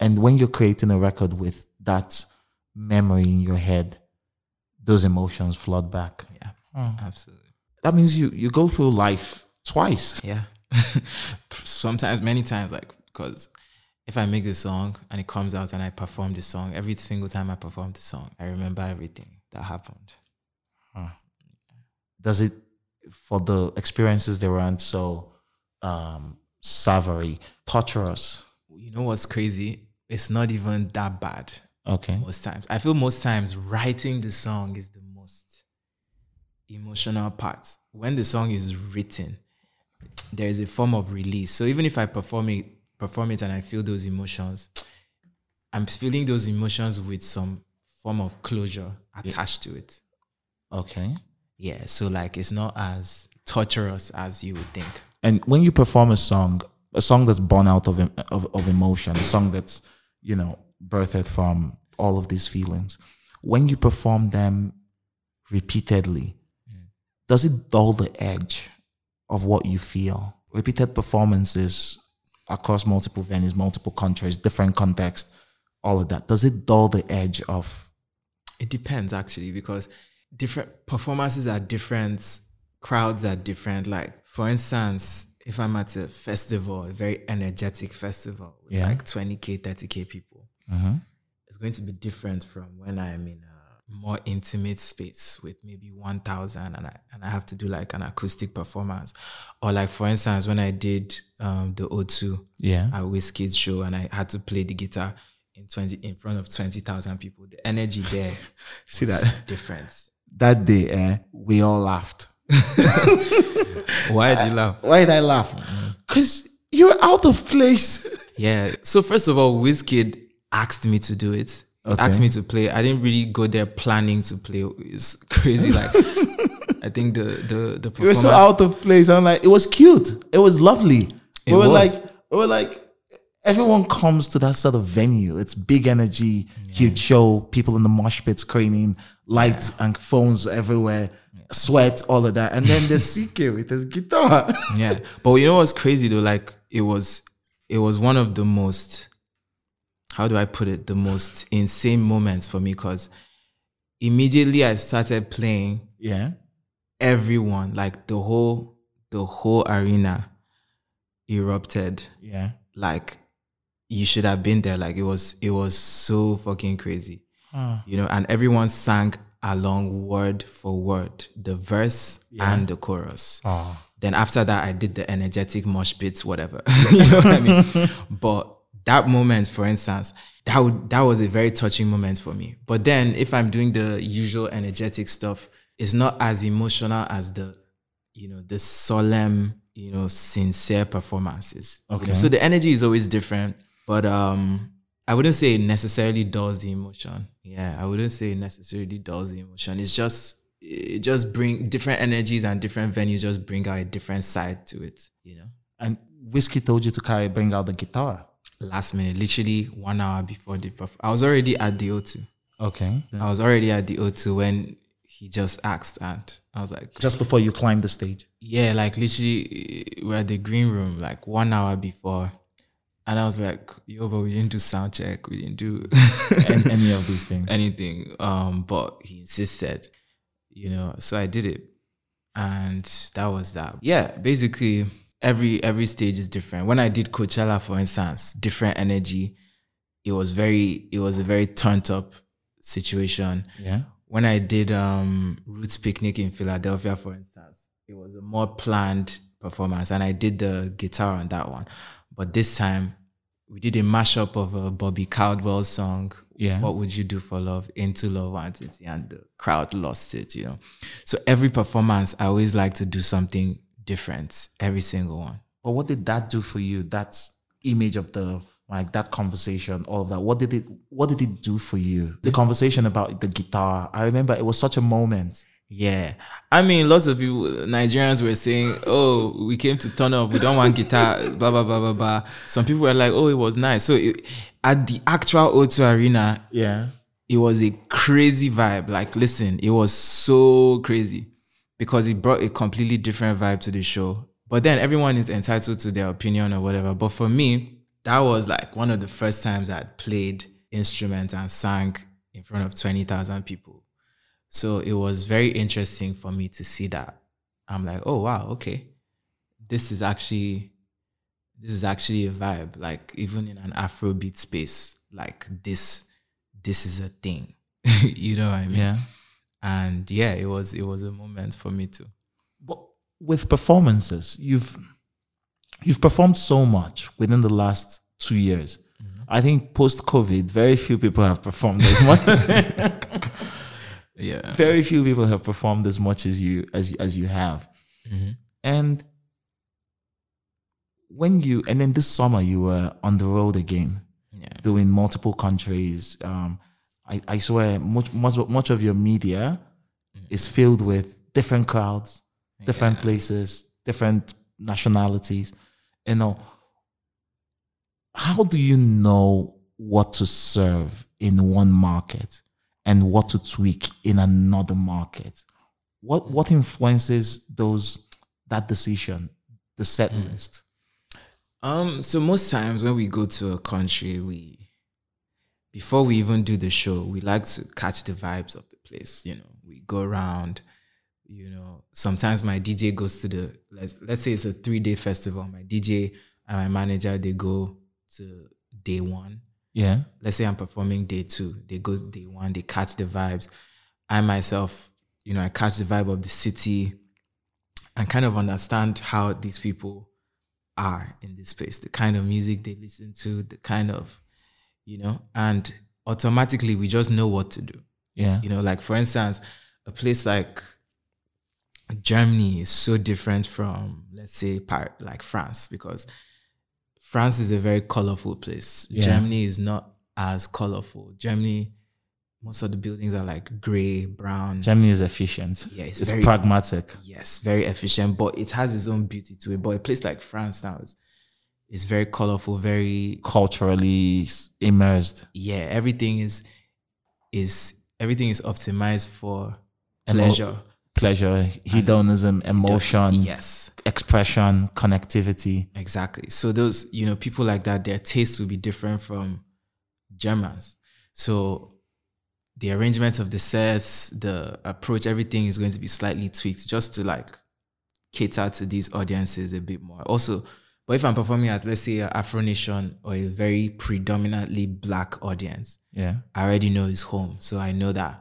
And when you're creating a record with that memory in your head, those emotions flood back. Yeah. Hmm. Absolutely. That means you you go through life twice. Yeah. Sometimes, many times, like, because if I make the song and it comes out and I perform the song, every single time I perform the song, I remember everything that happened. Hmm. Does it for the experiences they weren't so um savory, torturous? You know what's crazy? It's not even that bad. Okay. most times. I feel most times writing the song is the most emotional part. When the song is written, there is a form of release. So even if I perform it, perform it and I feel those emotions, I'm feeling those emotions with some form of closure attached to it. Okay. Yeah. So like it's not as torturous as you would think. And when you perform a song, a song that's born out of, of of emotion, a song that's you know birthed from all of these feelings, when you perform them repeatedly, mm. does it dull the edge of what you feel? Repeated performances across multiple venues, multiple countries, different contexts, all of that. Does it dull the edge of? It depends actually because different performances are different, crowds are different. Like for instance, if I'm at a festival, a very energetic festival with Yeah. like 20k, 30k people, it's going to be different from when I'm in a more intimate space with maybe 1,000 and I and I have to do like an acoustic performance, or like for instance when I did um, the O2 Yeah. at Wizkid's show and I had to play the guitar in 20 in front of 20,000 people. The energy there See that? different. That day, eh, we all laughed. Why did you laugh? Why did I laugh? Because you're out of place. Yeah. So first of all, Wizkid asked me to do it. Okay. Asked me to play. I didn't really go there planning to play. It's crazy. Like I think the the the You were performance. so out of place. I'm like, it was cute. It was lovely. It we were was. like, we were like, everyone comes to that sort of venue. It's big energy, huge show, people in the mosh pits screaming, lights and phones everywhere, sweat, all of that. And then the CKay with his guitar. yeah. But you know what's crazy though? Like it was it was one of the most how do I put it? The most insane moments for me because immediately I started playing yeah. everyone, like the whole the whole arena erupted Yeah. like you should have been there like it was it was so fucking crazy you know and everyone sang along word for word the verse and the chorus Oh. then after that i did the energetic mosh pits whatever you know what i mean but that moment for instance that would, that was a very touching moment for me but then if i'm doing the usual energetic stuff it's not as emotional as the you know the solemn you know sincere performances you know? Okay. so the energy is always different but um i wouldn't say it necessarily dulls the emotion yeah i wouldn't say it necessarily dulls the emotion it's just it just bring different energies and different venues just bring out a different side to it you know And Wizkid told you to carry bring out the guitar. last minute literally one hour before the perf- i was already at the o2 Okay. i was already at the o2 when he just asked and i was like Just before you climb the stage. Yeah, like literally, uh, we're at the green room like one hour before, and I was like, "Yo, but we didn't do sound check. We didn't do And any of these things. anything." Um, but he insisted, you know. So I did it, and that was that. Yeah, basically, every every stage is different. When I did Coachella, for instance, different energy. It was very, it was a very turned up situation Yeah. when I did um Roots Picnic in Philadelphia, for instance, it was a more planned performance, and I did the guitar on that one. But this time, we did a mashup of a Bobby Caldwell song. Yeah. What would you do for love? Into Love Nwantiti, and the crowd lost it. You know, so every performance, I always like to do something different. Every single one. But what did that do for you? That image of the like that conversation, all of that. What did it what did it do for you? The conversation about the guitar. I remember it was such a moment. Yeah. I mean, lots of people, Nigerians were saying, oh, we came to turn up. We don't want guitar, blah, blah, blah, blah, blah. Some people were like, oh, it was nice. So it, at the actual O2 Arena, Yeah. it was a crazy vibe. Like, listen, it was so crazy because it brought a completely different vibe to the show. But then everyone is entitled to their opinion or whatever. But for me, that was like one of the first times I'd played instrument and sang in front of 20,000 people. So it was very interesting for me to see that. I'm like, oh wow, okay. This is actually this is actually a vibe. Like even in an Afrobeat space, like this this is a thing. you know what I mean? Yeah. And yeah, it was it was a moment for me too. But with performances, you've you've performed so much within the last two years. Mm-hmm. I think post COVID, very few people have performed as much. Yeah. very few people have performed as much as you as as you have. And when you and then this summer you were on the road again, Yeah. doing multiple countries. Um, I, I swear much much much of your media is filled with different crowds, different places, different nationalities. You know, how do you know what to serve in one market and what to tweak in another market? What what influences those that decision, the set list? Um, so most times when we go to a country, we before we even do the show, we like to catch the vibes of the place. You know, we go around. You know, sometimes my DJ goes to the let's let's say it's a three day festival. My DJ and my manager they go to day one. Yeah. Let's say I'm performing day two. They go day one. They catch the vibes. I myself, you know, I catch the vibe of the city and kind of understand how these people are in this space, the kind of music they listen to, the kind of, you know, and automatically we just know what to do. Yeah. You know, like for instance, a place like Germany is so different from, let's say, Par- like France, because France is a very colorful place. Yeah. Germany is not as colorful. Germany, most of the buildings are like gray, brown. Germany is efficient. Yeah, it's it's very- pragmatic. yes, very efficient, but it has its own beauty to it. But a place like France now is, is very colorful, very culturally immersed. yeah. Everything is is everything is optimized for pleasure. Pleasure, hedonism, emotion, Yes, expression, connectivity. exactly. So those you know people like that, their taste will be different from Germans. So the arrangement of the sets, the approach, everything is going to be slightly tweaked just to like cater to these audiences a bit more. Also, But if I'm performing at let's say Afro Nation or a very predominantly black audience, Yeah. I already know it's home. So I know that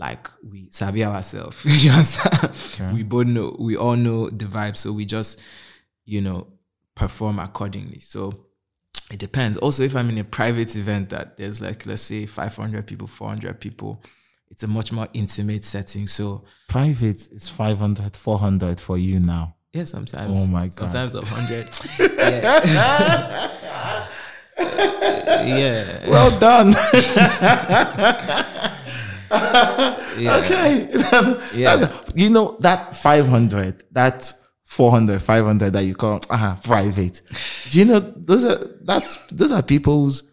like we sabi ourselves. you understand? We both know we all know the vibe. So we just, you know, perform accordingly. So it depends. Also, if I'm in a private event that there's like let's say 500 people, 400 people, it's a much more intimate setting. So Private is 500, 400 for you now. yeah, sometimes. Oh my God. Sometimes a hundred. yeah. yeah. Well done. Yeah. okay. Yeah. You know, that 500, that 400, 500 that you call ah, private. Do you know, those are, that's, those are people's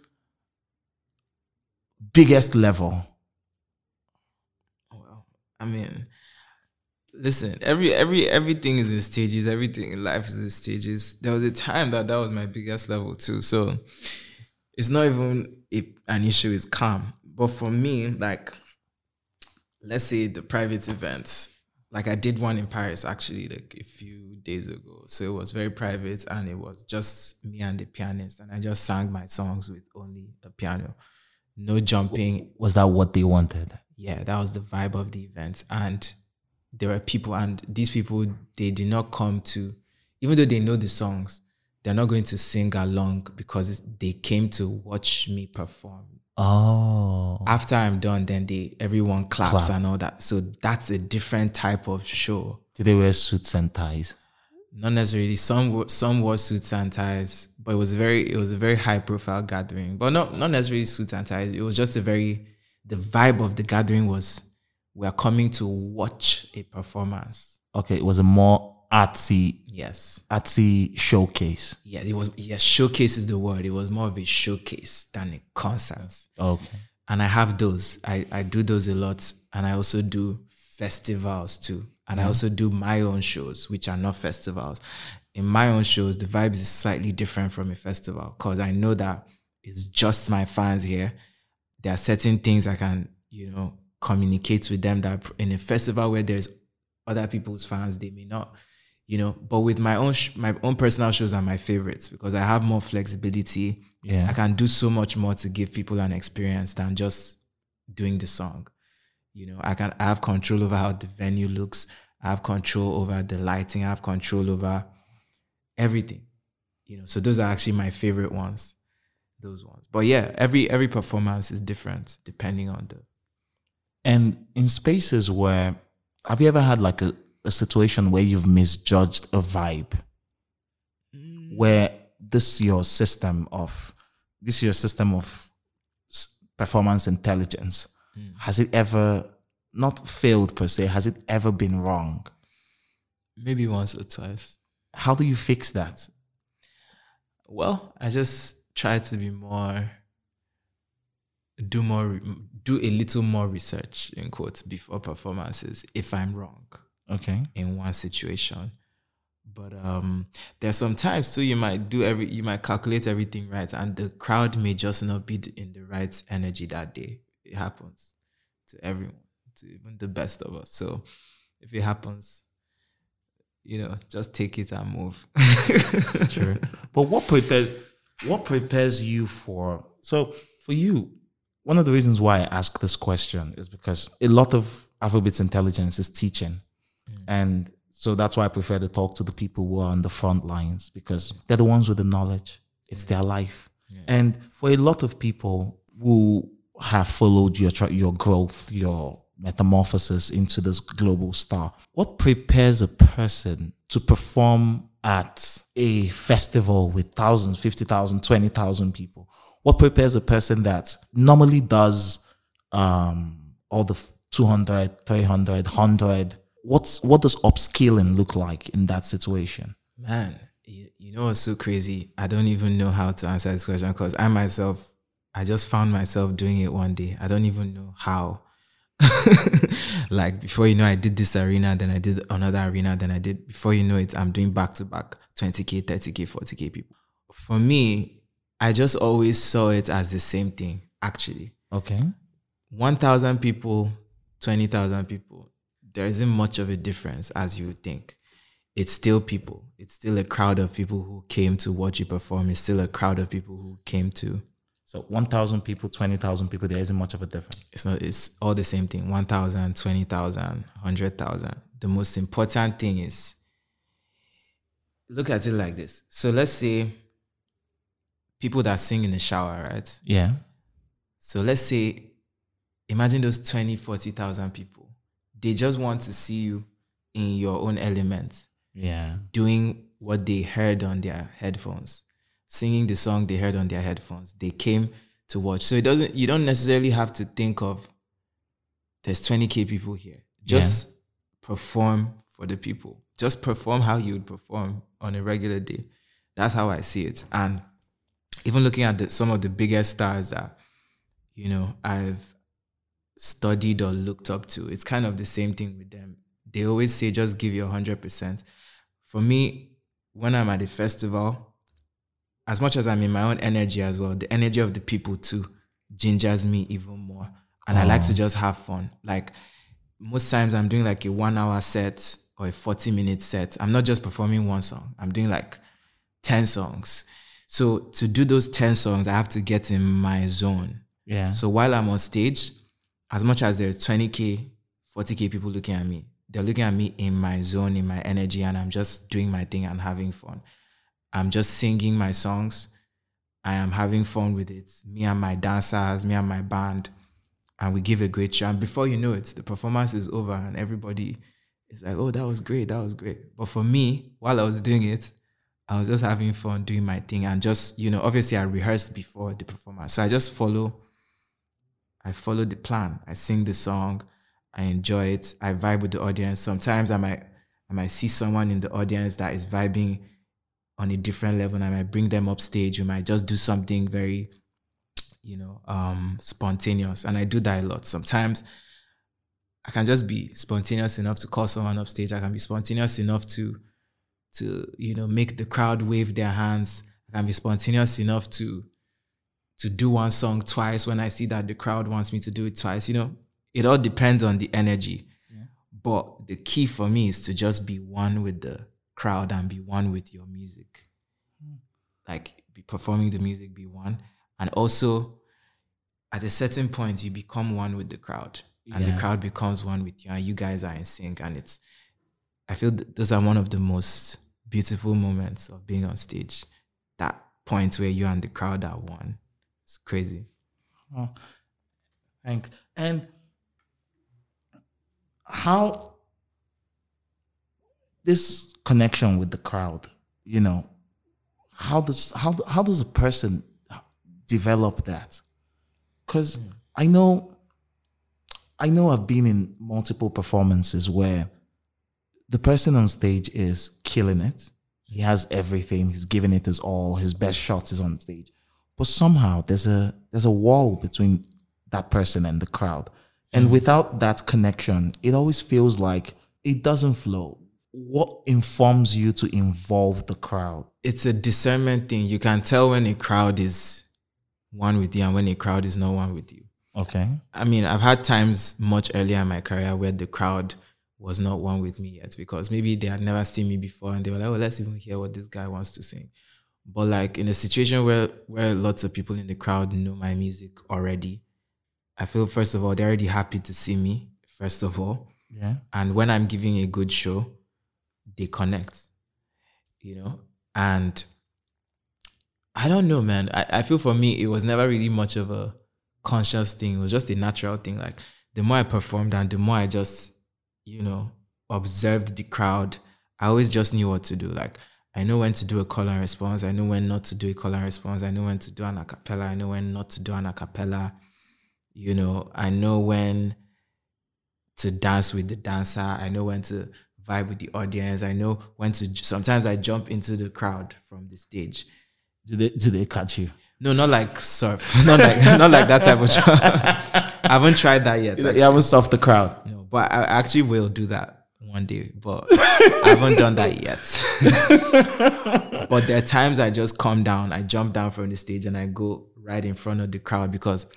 biggest level. Well, I mean, listen, every every everything is in stages. Everything in life is in stages. There was a time that that was my biggest level too. So it's not even a, an issue. It's calm. But for me, like, let's say the private events, like I did one in Paris actually, like a few days ago. So it was very private, and it was just me and the pianist, and I just sang my songs with only a piano, no jumping, Was that what they wanted? yeah, that was the vibe of the event. And there were people, and these people, they did not come to, even though they know the songs, they're not going to sing along because they came to watch me perform. Oh. After I'm done, then they everyone claps Clap. and all that. So that's a different type of show. Do they wear suits and ties? Not necessarily. Some some wore suits and ties, but it was very it was a very high profile gathering. But not not necessarily suits and ties. It was just a very the vibe of the gathering was we are coming to watch a performance. Okay, it was a more artsy, Yes. artsy showcase. Yeah, it was yes, showcase is the word. It was more of a showcase than a concert. Okay. And I have those. I, I do those a lot. And I also do festivals too. And I mm-hmm. also do my own shows, which are not festivals. In my own shows, the vibe is slightly different from a festival because I know that it's just my fans here. There are certain things I can, you know, communicate with them that in a festival where there's other people's fans, they may not, you know. But with my own sh- my own personal shows are my favorites because I have more flexibility. Yeah. I can do so much more to give people an experience than just doing the song. You know, I can I have control over how the venue looks. I have control over the lighting. I have control over everything. You know, so those are actually my favorite ones. Those ones. But yeah, every every performance is different depending on the And in spaces where, have you ever had like a, a situation where you've misjudged a vibe? Where this your system of, this your system of performance intelligence, hmm. has it ever, not failed per se, has it ever been wrong? maybe once or twice. How do you fix that? Well, I just try to be more, do more, do a little more research in quotes before performances if I'm wrong Okay. in one situation. But um, there's sometimes too you might do every, you might calculate everything right, and the crowd may just not be in the right energy that day. It happens to everyone, to even the best of us. So if it happens, you know, just take it and move. Sure. but what prepares what prepares you for so for you, one of the reasons why I ask this question is because a lot of Afrobeats intelligence is teaching. And so that's why I prefer to talk to the people who are on the front lines because they're the ones with the knowledge. It's their life. And for a lot of people who have followed your tra- your growth, your metamorphosis into this global star, what prepares a person to perform at a festival with thousands, 50,000, 20,000 people? What prepares a person that normally does um, all the 200, 300, 100? What's, what does upskilling look like in that situation? Man, you, you know what's so crazy? I don't even know how to answer this question because I myself, I just found myself doing it one day. I don't even know how. like before you know, I did this arena, then I did another arena, then I did. Before you know it, I'm doing back to back 20k, 30k, 40k people. For me, I just always saw it as the same thing. Actually, Okay. 1,000 people, 20,000 people, there isn't much of a difference as you would think. it's still people. It's still a crowd of people who came to watch you perform. It's still a crowd of people who came to. So 1,000 people, 20,000 people, there isn't much of a difference. It's not. It's all the same thing. 1,000, 20,000, 100,000. The most important thing is look at it like this. So let's say people that sing in the shower, right? Yeah. So let's say, imagine those 20, 40,000 people. They just want to see you in your own element, Yeah. doing what they heard on their headphones, singing the song they heard on their headphones. They came to watch. So it doesn't, you don't necessarily have to think of there's 20K people here. Just perform for the people. Just perform how you would perform on a regular day. That's how I see it. And even looking at the, some of the biggest stars that you know I've studied or looked up to, it's kind of the same thing with them. They always say just give your hundred percent. For me, when I'm at a festival, as much as I'm in my own energy as well, the energy of the people too gingers me even more. And I like to oh. just have fun. Like most times I'm doing like a one hour set or a 40 minute set. I'm not just performing one song. I'm doing like 10 songs. So to do those 10 songs, I have to get in my zone. Yeah. So while I'm on stage, as much as there's 20K, 40K people looking at me, they're looking at me in my zone, in my energy, and I'm just doing my thing and having fun. I'm just singing my songs. I am having fun with it. Me and my dancers, me and my band, and we give a great show. And before you know it, the performance is over and everybody is like, oh, that was great, that was great. But for me, while I was doing it, I was just having fun doing my thing and just, you know, obviously I rehearsed before the performance. So I just follow, I follow the plan. I sing the song, I enjoy it, I vibe with the audience. Sometimes I might I might see someone in the audience that is vibing on a different level and I might bring them up stage. We might just do something very, you know, um, spontaneous. And I do that a lot. Sometimes I can just be spontaneous enough to call someone up stage. I can be spontaneous enough to to, you know, make the crowd wave their hands. I can be spontaneous enough to to do one song twice when I see that the crowd wants me to do it twice. You know, it all depends on the energy. But the key for me is to just be one with the crowd and be one with your music. Hmm. Like be performing the music, be one. And also at a certain point you become one with the crowd. And the crowd becomes one with you and you guys are in sync. And it's I feel th- those are one of the most beautiful moments of being on stage. That point where you and the crowd are one. It's crazy. Oh, thanks. And how this connection with the crowd, you know, how does how how does a person develop that? Because I know, I know I've been in multiple performances where the person on stage is killing it. He has everything. He's giving it his all. His best shot is on stage, but somehow there's a there's a wall between that person and the crowd, and hmm. without that connection, it always feels like it doesn't flow. What informs you to involve the crowd? it's a discernment thing. You can tell when a crowd is one with you and when a crowd is not one with you. Okay. I mean, I've had times much earlier in my career where the crowd was not one with me yet because maybe they had never seen me before and they were like, "Oh, let's even hear what this guy wants to sing." But like in a situation where where lots of people in the crowd know my music already, I feel first of all they're already happy to see me. First of all, Yeah. and when I'm giving a good show, they connect, you know. And I don't know, man. I, I feel for me, it was never really much of a conscious thing. It was just a natural thing. Like the more I performed and the more I just, you know, observed the crowd, I always just knew what to do. Like I know when to do a call and response. I know when not to do a call and response. I know when to do an acapella. I know when not to do an acapella. You know, I know when to dance with the dancer. I know when to vibe with the audience. I know when to. Sometimes I jump into the crowd from the stage. Do they do they catch you? No, not like surf. Not like not like that type of. I haven't tried that yet. You haven't soft the crowd. No, but I actually will do that one day. But I haven't done that yet. but there are times I just calm down. I jump down from the stage and I go right in front of the crowd because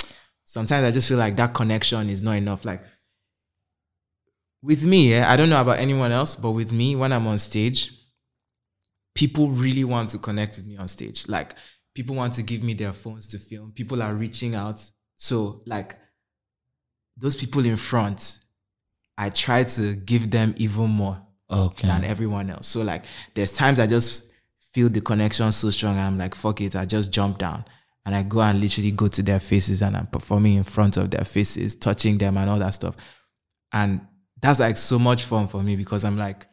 sometimes I just feel like that connection is not enough. Like with me, yeah, I don't know about anyone else, but with me, when I'm on stage, people really want to connect with me on stage. Like people want to give me their phones to film. People are reaching out. So like those people in front, I try to give them even more Okay. than everyone else. So like there's times I just feel the connection so strong. I'm like, fuck it, I just jump down. And I go and literally go to their faces and I'm performing in front of their faces, touching them and all that stuff. And that's like so much fun for me because I'm like,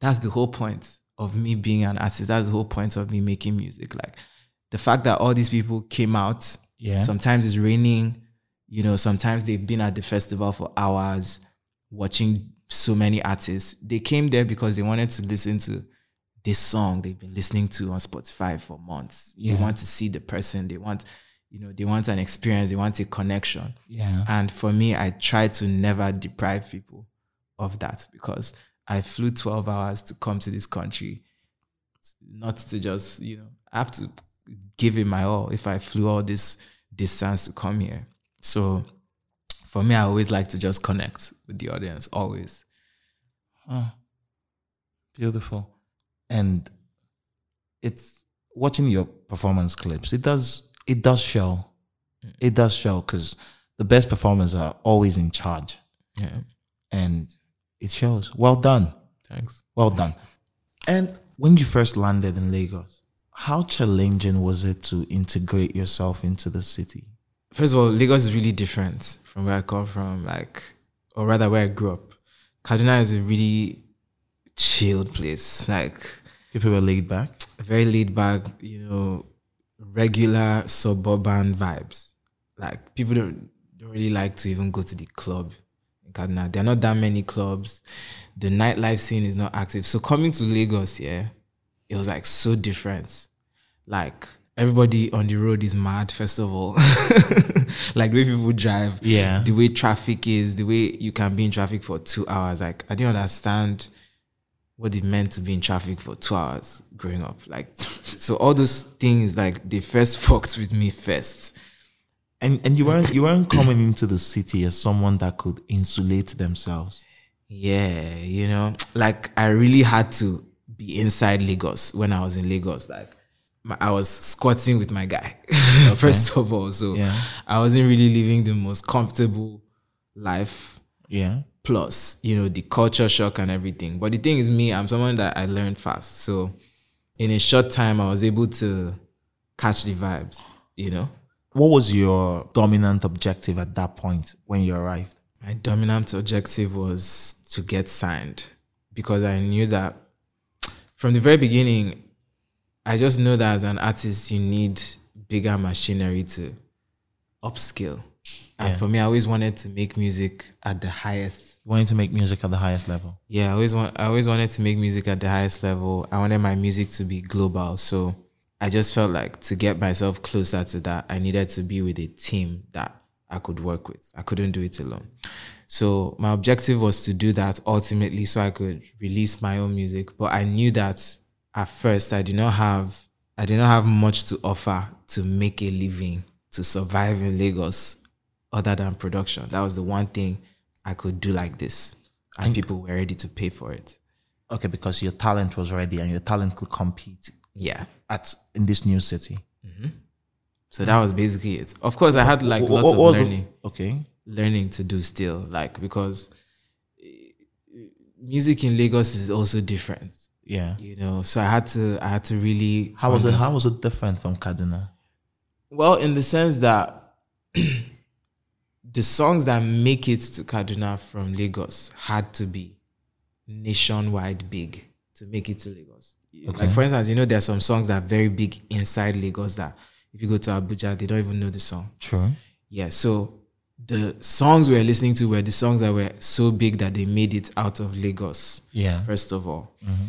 that's the whole point of me being an artist. That's the whole point of me making music. Like the fact that all these people came out, Yeah. sometimes it's raining, you know, sometimes they've been at the festival for hours watching so many artists. They came there because they wanted to listen to this song they've been listening to on Spotify for months. Yeah. They want to see the person. They want, you know, they want an experience. They want a connection. Yeah. And for me, I try to never deprive people of that because I flew 12 hours to come to this country, not to just, you know, I have to give it my all if I flew all this distance to come here. So for me, I always like to just connect with the audience, always. Ah, beautiful. And it's watching your performance clips. It does it does show. Mm. It does show because the best performers are always in charge. Yeah. And it shows. Well done. Thanks. Well done. And when you first landed in Lagos, how challenging was it to integrate yourself into the city? First of all, Lagos is really different from where I come from, like, or rather where I grew up. Kaduna is a really chilled place. Like, People were laid back. very laid back, you know, regular suburban vibes. Like people don't don't really like to even go to the club in Kaduna. There are not that many clubs. The nightlife scene is not active. So coming to Lagos, yeah, it was like so different. Like everybody on the road is mad, first of all. like the way people drive, Yeah. the way traffic is, the way you can be in traffic for two hours. Like I didn't understand what it meant to be in traffic for two hours growing up. Like, so all those things, like, they first fucked with me first. And and you weren't you weren't coming into the city as someone that could insulate themselves. Yeah, you know, like, I really had to be inside Lagos when I was in Lagos. Like, my, I was squatting with my guy, first of all. So, Yeah. I wasn't really living the most comfortable life. Yeah. plus you know the culture shock and everything but the thing is me i'm someone that i learned fast so in a short time i was able to catch the vibes you know What was your dominant objective at that point when you arrived? my dominant objective was to get signed because i knew that from the very beginning i just know that as an artist you need bigger machinery to upskill and Yeah. for me i always wanted to make music at the highest You wanted to make music at the highest level. Yeah, I always want I always wanted to make music at the highest level. I wanted my music to be global. So I just felt like to get myself closer to that, I needed to be with a team that I could work with. I couldn't do it alone. So my objective was to do that ultimately so I could release my own music. But I knew that at first I did not have I did not have much to offer to make a living, to survive in Lagos other than production. That was the one thing I could do like this. And people were ready to pay for it. Okay, because your talent was ready and your talent could compete Yeah. at in this new city. Mm-hmm. So that was basically it. Of course, I had like lots what of was the- learning, okay. learning to do still, like because music in Lagos is also different, Yeah. you know. So I had to, I had to really. How was it? How was it different from Kaduna? Well, in the sense that the songs that make it to Kaduna from Lagos had to be nationwide big to make it to Lagos. Like for instance, you know, there are some songs that are very big inside Lagos that if you go to Abuja, they don't even know the song. True. Yeah, so the songs we were listening to were the songs that were so big that they made it out of Lagos. Yeah. First of all, mm-hmm.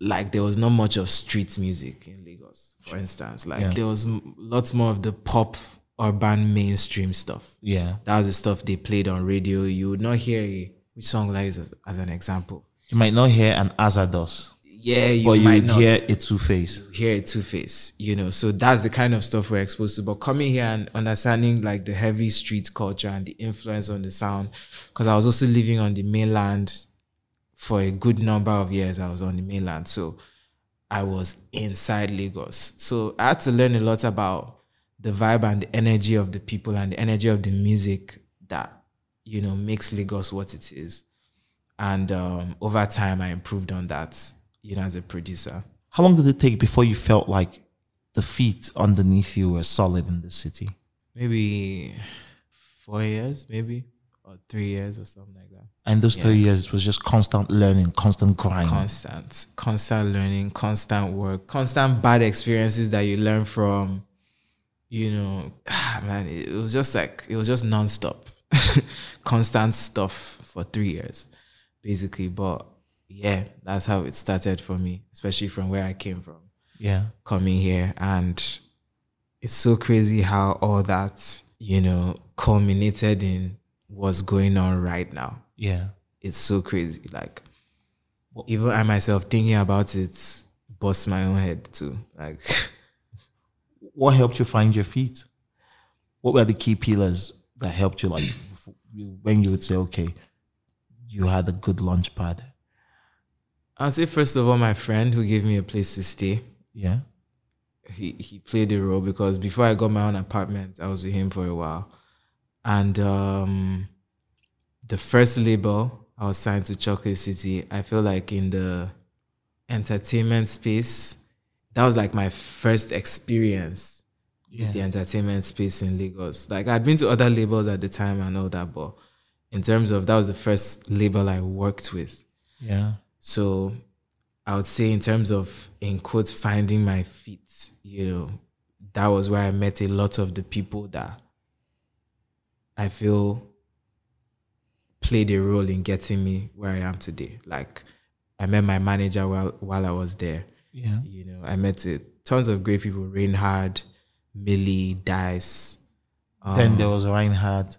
Like there was not much of street music in Lagos, for instance. Like Yeah. there was m- lots more of the pop, urban, mainstream stuff. Yeah. That was the stuff they played on radio. You would not hear a which song like as, as an example. You might not hear an Azados. yeah, you but you might would not hear a two face. hear a 2face, you know. So that's the kind of stuff we're exposed to. But coming here and understanding like the heavy street culture and the influence on the sound, because I was also living on the mainland for a good number of years. I was on the mainland, so I was inside Lagos. So I had to learn a lot about the vibe and the energy of the people and the energy of the music that you know makes Lagos what it is. And um, over time, I improved on that, you know, as a producer. How long did it take before you felt like the feet underneath you were solid in the city? maybe four years, maybe or three years or something like that. And those three years was just constant learning, constant grind. Constant, constant learning, constant work, constant bad experiences that you learn from. You know, ah, man, it was just like it was just nonstop, constant stuff for three years, basically. But yeah, that's how it started for me, especially from where I came from. yeah. coming here and it's so crazy how all that you know culminated in what's going on right now Yeah. it's so crazy like even i myself thinking about it bust my own head too like What helped you find your feet? What were the key pillars that helped you, like, when you would say, okay, you had a good launch pad? i'll say first of all my friend who gave me a place to stay Yeah. he he played a role because before I got my own apartment, I was with him for a while. And um the first label I was signed to Chocolate City, I feel like in the entertainment space, that was like my first experience Yeah. with the entertainment space in Lagos. Like I'd been to other labels at the time and all that, but in terms of that was the first label I worked with. Yeah. So I would say in terms of in quotes finding my feet, you know, that was where I met a lot of the people that I feel played a role in getting me where I am today. Like I met my manager while while I was there. Yeah. You know, I met uh, tons of great people, Reinhard, Millie, Dice. then there was Reinhard.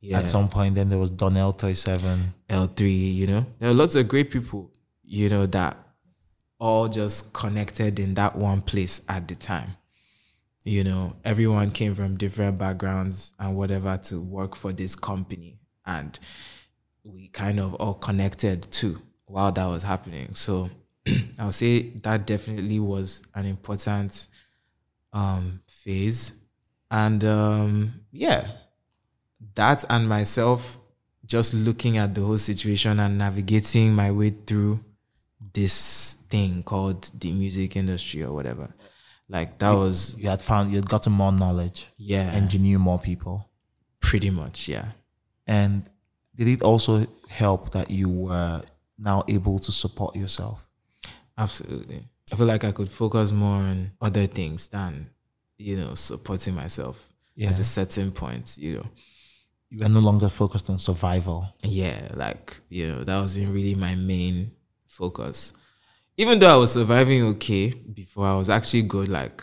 Yeah. at some point. Then there was Donnell 37. L3, you know. There are lots of great people, you know, that all just connected in that one place at the time. You know, everyone came from different backgrounds and whatever to work for this company. And we kind of all connected too while that was happening. So I would say that definitely was an important um, phase. And um, yeah, that and myself just looking at the whole situation and navigating my way through this thing called the music industry or whatever. Like that was You had found, you had gotten more knowledge yeah, and you knew more people. pretty much yeah. And did it also help that you were now able to support yourself? Absolutely. I feel like I could focus more on other things than, you know, supporting myself Yeah. at a certain point, you know. You were no longer focused on survival. yeah, like, you know, that wasn't really my main focus. Even though I was surviving okay before, I was actually good. Like,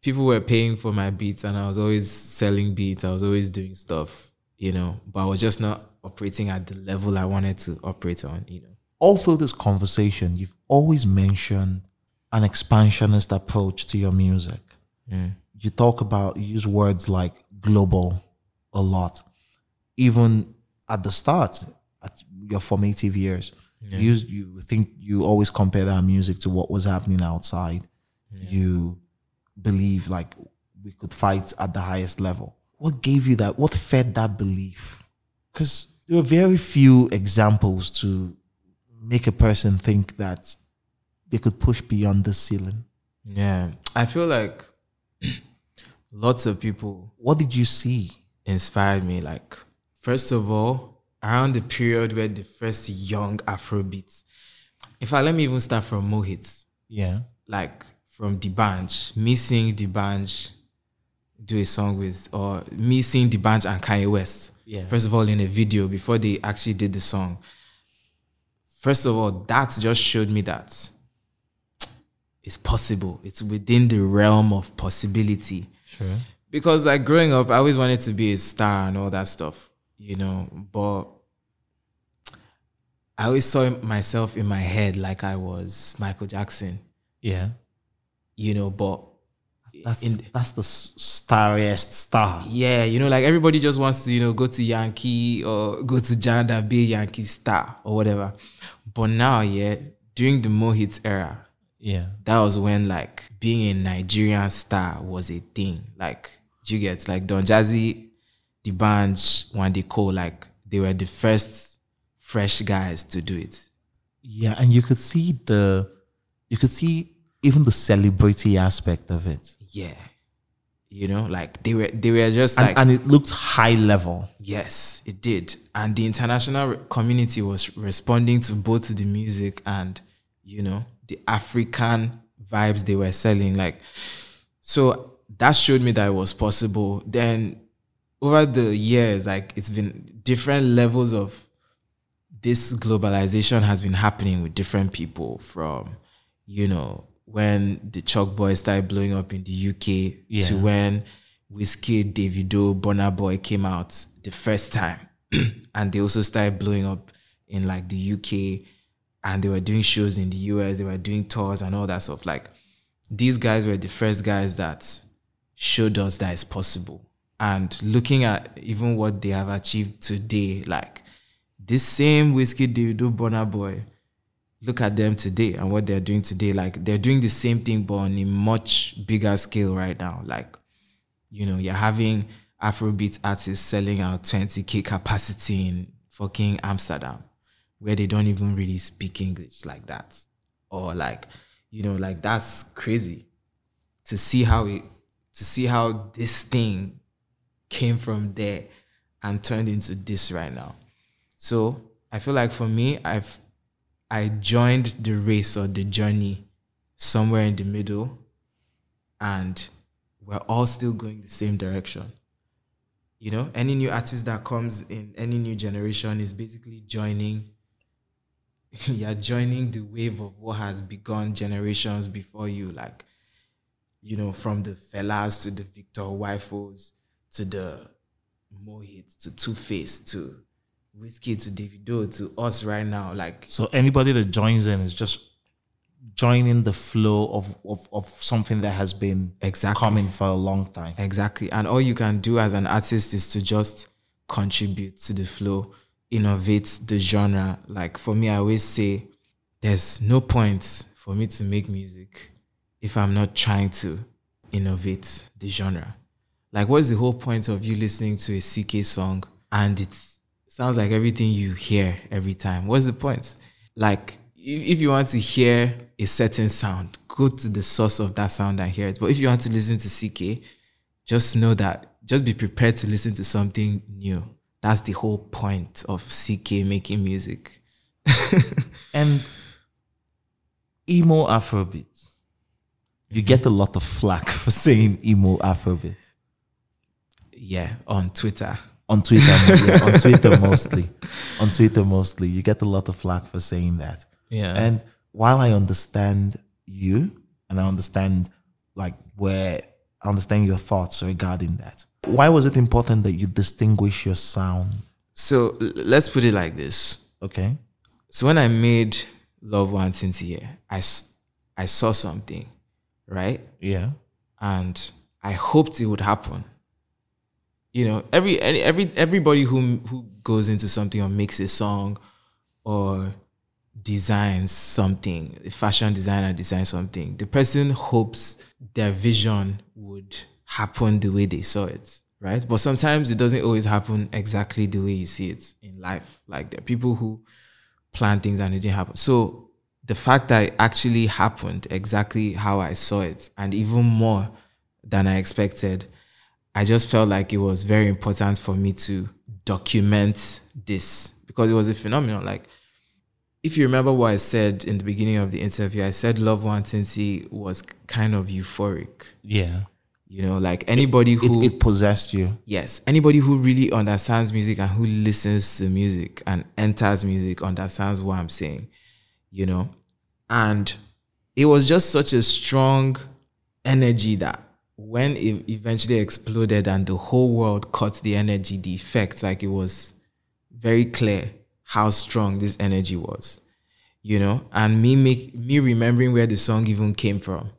people were paying for my beats and I was always selling beats. I was always doing stuff, you know, but I was just not operating at the level I wanted to operate on, you know. All through this conversation, you've always mentioned an expansionist approach to your music. Mm. You talk about, you use words like global a lot. Even at the start, at your formative years, you, you think you always compare that music to what was happening outside. You believe like we could fight at the highest level. What gave you that? What fed that belief? Because there are very few examples to make a person think that they could push beyond the ceiling. Yeah. I feel like lots of people What did you see? inspired me. Like, first of all, around the period where the first young Afrobeats, in fact, let me even start from Mo'Hits, Yeah. like from D'banj, me seeing D'banj do a song with, or me seeing D'banj and Kanye West. Yeah. First of all, in a video before they actually did the song. First of all, that just showed me that it's possible. It's within the realm of possibility Sure. because like growing up, I always wanted to be a star and all that stuff, you know. But I always saw myself in my head like I was Michael Jackson, Yeah. you know, but That's In- that's the starriest star. yeah, you know, like everybody just wants to, you know, go to Yankee or go to Jand and be a Yankee star or whatever. But now, yeah, during the Mo'Hits era, Yeah. that was when like being a Nigerian star was a thing. Like you get like Don Jazzy, D'banj, when they call like they were the first fresh guys to do it. Yeah, and you could see the you could see even the celebrity aspect of it. Yeah. You know, like they were they were just And, like and it looked high level. yes, it did. And the international community was responding to both the music and, you know, the African vibes they were selling. Like so that showed me that it was possible. Then over the years, like it's been different levels of this globalization has been happening with different people from, you know, when the Chalk Boys started blowing up in the UK Yeah. to when Wizkid, Davido, Burna Boy came out the first time. and they also started blowing up in like the UK and they were doing shows in the US, they were doing tours and all that stuff. Like these guys were the first guys that showed us that it's possible. And looking at even what they have achieved today, like this same Wizkid Davido Burna Boy, look at them today and what they're doing today. Like they're doing the same thing but on a much bigger scale right now. Like, you know, you're having Afrobeat artists selling out 20k capacity in fucking Amsterdam, where they don't even really speak English like that. Or like, you know, like that's crazy to see how it to see how this thing came from there and turned into this right now. So I feel like for me, I've I joined the race or the journey somewhere in the middle, and we're all still going the same direction. You know, any new artist that comes in any new generation is basically joining. You're joining the wave of what has begun generations before you, like you know, from the Felas to the Victor Uwaifos to the Mo'Hits to 2face to Wizkid to Davido to us right now. Like, So anybody that joins in is just joining the flow of, of, of something that has been Exactly. coming for a long time. exactly. And all you can do as an artist is to just contribute to the flow, innovate the genre. Like, for me, I always say there's no point for me to make music if I'm not trying to innovate the genre. Like, what's the whole point of you listening to a CKay song and it sounds like everything you hear every time? What's the point? Like, if, you want to hear a certain sound, go to the source of that sound and hear it. But if you want to listen to CKay, just know that, just be prepared to listen to something new. That's the whole point of CKay making music. And emo Afrobeat. You get a lot of flack for saying emo Afrobeat. Yeah, on Twitter. On Twitter, yeah, on Twitter mostly. On Twitter mostly. You get a lot of flack for saying that. Yeah. And while I understand you and I understand like where I understand your thoughts regarding that. Why was it important that you distinguish your sound? So let's put it like this. Okay. So when I made Love Nwantiti, I saw something, right? Yeah. And I hoped it would happen. You know, every every everybody who who goes into something or makes a song or designs something, a fashion designer designs something, the person hopes their vision would happen the way they saw it, right? But sometimes it doesn't always happen exactly the way you see it in life. Like there are people who plan things and it didn't happen. So the fact that it actually happened exactly how I saw it, and even more than I expected, I just felt like it was very important for me to document this because it was a phenomenon. Like, if you remember what I said in the beginning of the interview, I said Love Nwantiti was kind of euphoric. Yeah. You know, like anybody It, who it possessed you. yes anybody who really understands music and who listens to music and enters music understands what i'm saying you know and it was just such a strong energy that when it eventually exploded and the whole world caught the energy the effect like it was very clear how strong this energy was, you know, and me make me remembering where the song even came from,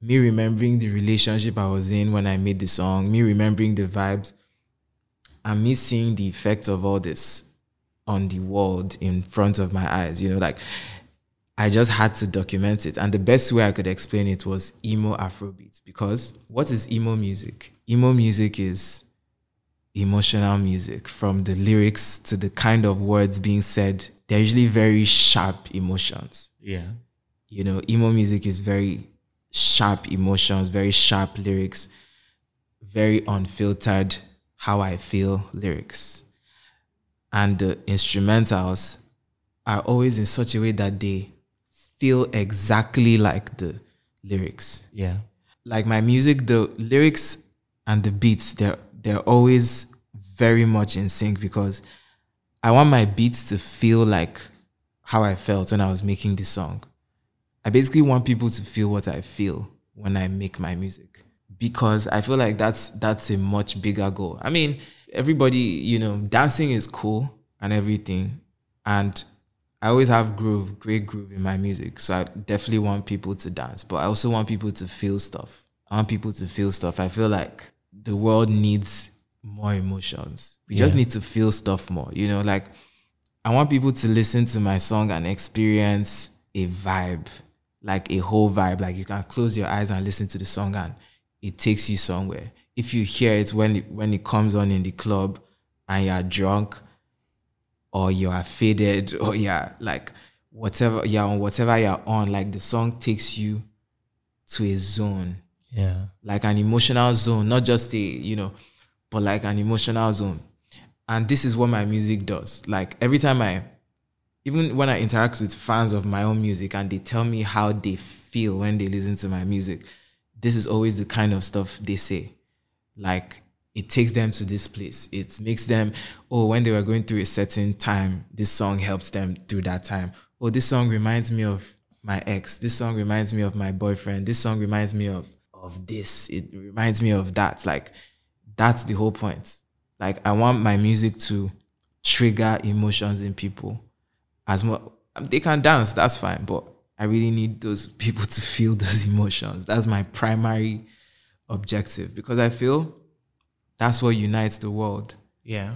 me remembering the relationship I was in when I made the song, me remembering the vibes, and me seeing the effect of all this on the world in front of my eyes, you know, like I just had to document it. And the best way I could explain it was emo Afrobeat. Because what is emo music? Emo music is emotional music from the lyrics to the kind of words being said. They're usually very sharp emotions. Yeah. You know, emo music is very sharp emotions, very sharp lyrics, very unfiltered how I feel lyrics. And the instrumentals are always in such a way that they feel exactly like the lyrics Yeah. like my music, the lyrics and the beats, they're they're always very much in sync because I want my beats to feel like how I felt when I was making the song. I basically want people to feel what I feel when I make my music because I feel like that's that's a much bigger goal. I mean, everybody, you know, dancing is cool and everything, and I always have groove, great groove in my music. So I definitely want people to dance, but I also want people to feel stuff. I want people to feel stuff. I feel like the world needs more emotions. We just need to feel stuff more. You know, like I want people to listen to my song and experience a vibe, like a whole vibe. Like you can close your eyes and listen to the song and it takes you somewhere. If you hear it when it when it comes on in the club and you're drunk or you are faded or you're like whatever you're on whatever you're on, like the song takes you to a zone Yeah. like an emotional zone, not just a, you know, but like an emotional zone. And this is what my music does. Like every time I, even when I interact with fans of my own music and they tell me how they feel when they listen to my music, this is always the kind of stuff they say. Like it takes them to this place. It makes them, oh, when they were going through a certain time, this song helps them through that time. Oh, this song reminds me of my ex. This song reminds me of my boyfriend. This song reminds me of of this. It reminds me of that. Like that's the whole point. Like I want my music to trigger emotions in people. As much um, they can dance, that's fine, but I really need those people to feel those emotions. That's my primary objective because I feel that's what unites the world. Yeah.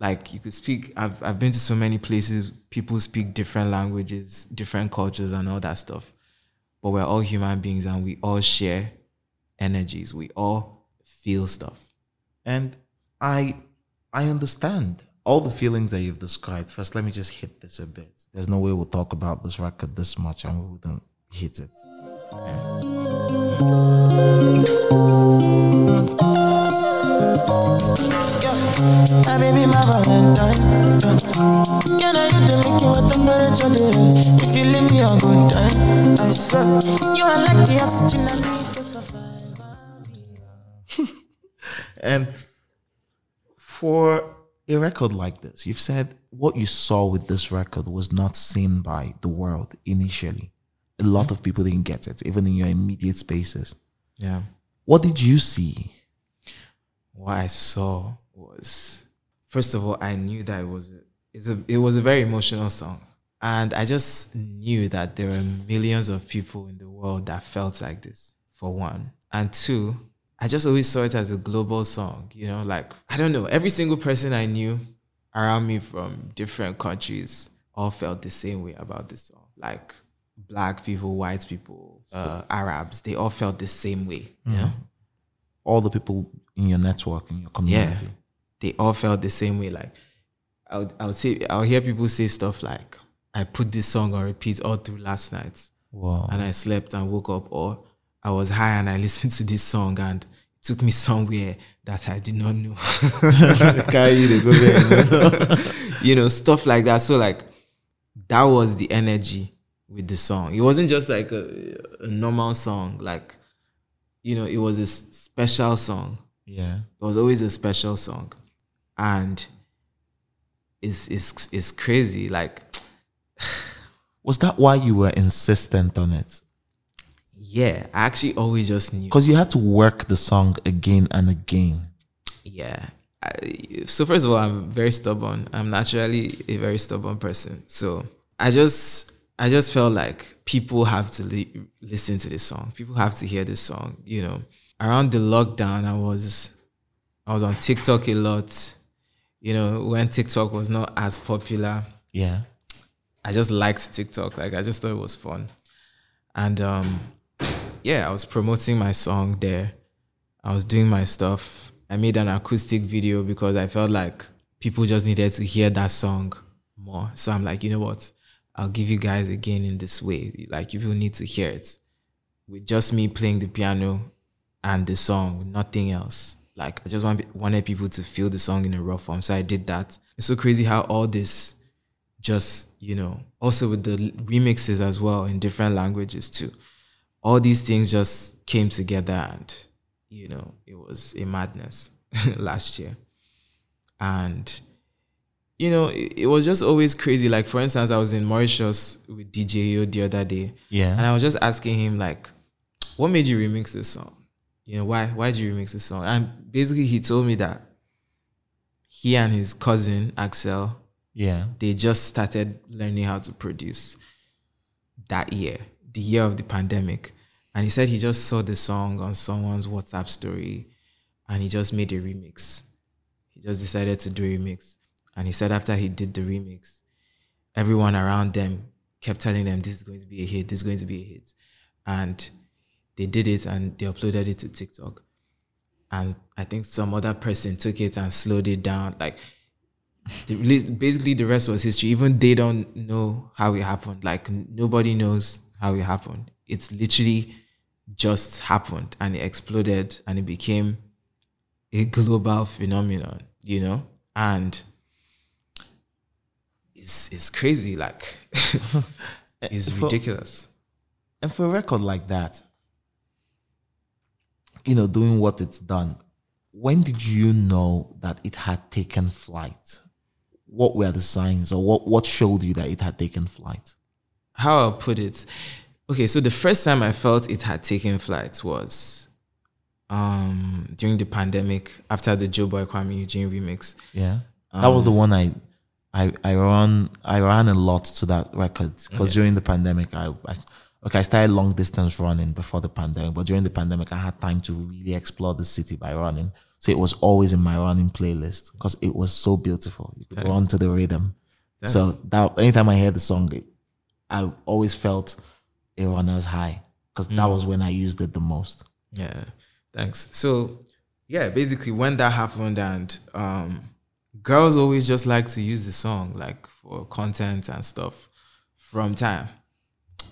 Like you could speak I've I've been to so many places, people speak different languages, different cultures and all that stuff. But we're all human beings and we all share energies. We all feel stuff. And I I understand all the feelings that you've described. First, let me just hit this a bit. There's no way we'll talk about this record this much and we wouldn't hit it. My baby, my Valentine. Can I hit the making what temperature is? If you leave me a good time, I swear you are like the oxygen I need to survive. And for a record like this, you've said what you saw with this record was not seen by the world initially. A lot of people didn't get it, even in your immediate spaces. Yeah. What did you see? what I saw was first of all, I knew that it was a, it's a it was a very emotional song. And I just knew that there were millions of people in the world that felt like this, for one. And two, I just always saw it as a global song, you know, like I don't know, every single person I knew around me from different countries all felt the same way about this song. Like black people, white people, uh, Arabs, they all felt the same way, you know? All the people in your network, in your yeah, community. They all felt the same way. Like I would, I would say, I would hear people say stuff like, "I put this song on repeat all through last night, Wow. and I slept and woke up, or I was high and I listened to this song and it took me somewhere that I did not know." you know, stuff like that. So like, that was the energy with the song. It wasn't just like a, a normal song. Like, you know, it was a special song yeah. it was always a special song and it's it's it's crazy like Was that why you were insistent on it? yeah i actually always just knew Because you had to work the song again and again. yeah I, so first of all, I'm very stubborn. I'm naturally a very stubborn person. So I just I just felt like people have to li- listen to this song. People have to hear this song. You know, around the lockdown, I was I was on TikTok a lot. You know, when TikTok was not as popular, Yeah. I just liked TikTok. Like I just thought it was fun. And um yeah, I was promoting my song there. I was doing my stuff. I made an acoustic video because I felt like people just needed to hear that song more. So I'm like, you know what? I'll give you guys again in this way. Like you will need to hear it. With just me playing the piano and the song, nothing else. Like I just want, wanted people to feel the song in a raw form. So I did that. It's so crazy how all this just you know also with the remixes as well in different languages too all these things just came together and you know it was a madness last year and you know it, it was just always crazy like for instance i was in mauritius with dj Yo the other day Yeah. and i was just asking him like what made you remix this song you know why why did you remix this song and basically he told me that he and his cousin axel Yeah. they just started learning how to produce that year, the year of the pandemic. And he said he just saw the song on someone's WhatsApp story and he just made a remix. He just decided to do a remix. And he said after he did the remix, everyone around them kept telling them this is going to be a hit, this is going to be a hit. And they did it and they uploaded it to TikTok. And I think some other person took it and slowed it down. Like the, basically the rest was history. Even they don't know how it happened. Like nobody knows how it happened. It's literally just happened and it exploded and it became a global phenomenon, you know? And it's it's crazy, like it's For- ridiculous. And for a record like that, you know, doing what it's done, when did you know that it had taken flight? What were the signs or what, what showed you that it had taken flight? how I'll put it. Okay, so the first time I felt it had taken flight was um during the pandemic after the Joe Boy Kuami Eugene remix. Yeah. That was the one I I I ran I ran a lot to that record because during the pandemic I, I okay I started long distance running before the pandemic, but during the pandemic I had time to really explore the city by running. So it was always in my running playlist because it was so beautiful. You could run to the rhythm. So that anytime I hear the song, it, I always felt a runner's high because that was when I used it the most. Yeah, thanks. So yeah, basically when that happened and um girls always just like to use the song like for content and stuff from time.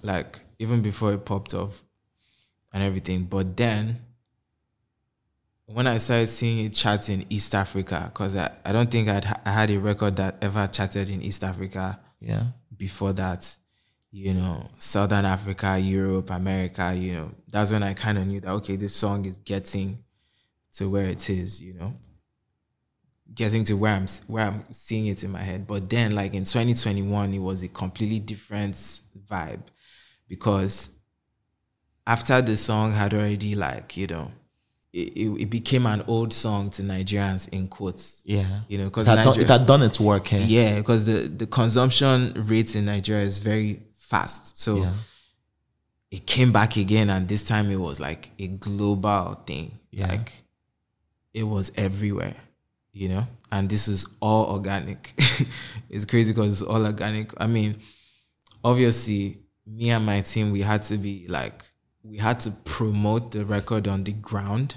Like even before it popped off and everything. But then when I started seeing it chart in East Africa, because I, I don't think I'd, I had a record that ever charted in East Africa Yeah. before that, you know, Southern Africa, Europe, America, you know, that's when I kind of knew that, okay, this song is getting to where it is, you know, getting to where I'm, where I'm seeing it in my head. But then like in 2021, it was a completely different vibe because after the song had already like, you know, it, it, it became an old song to Nigerians in quotes. Yeah. You know, because it had, done, it had done its work here. yeah, because the, the consumption rate in Nigeria is very fast. So Yeah. it came back again, and this time it was like a global thing. Yeah. Like it was everywhere, you know? And this was all organic. it's crazy because it's all organic. I mean, obviously, me and my team, we had to be like, we had to promote the record on the ground.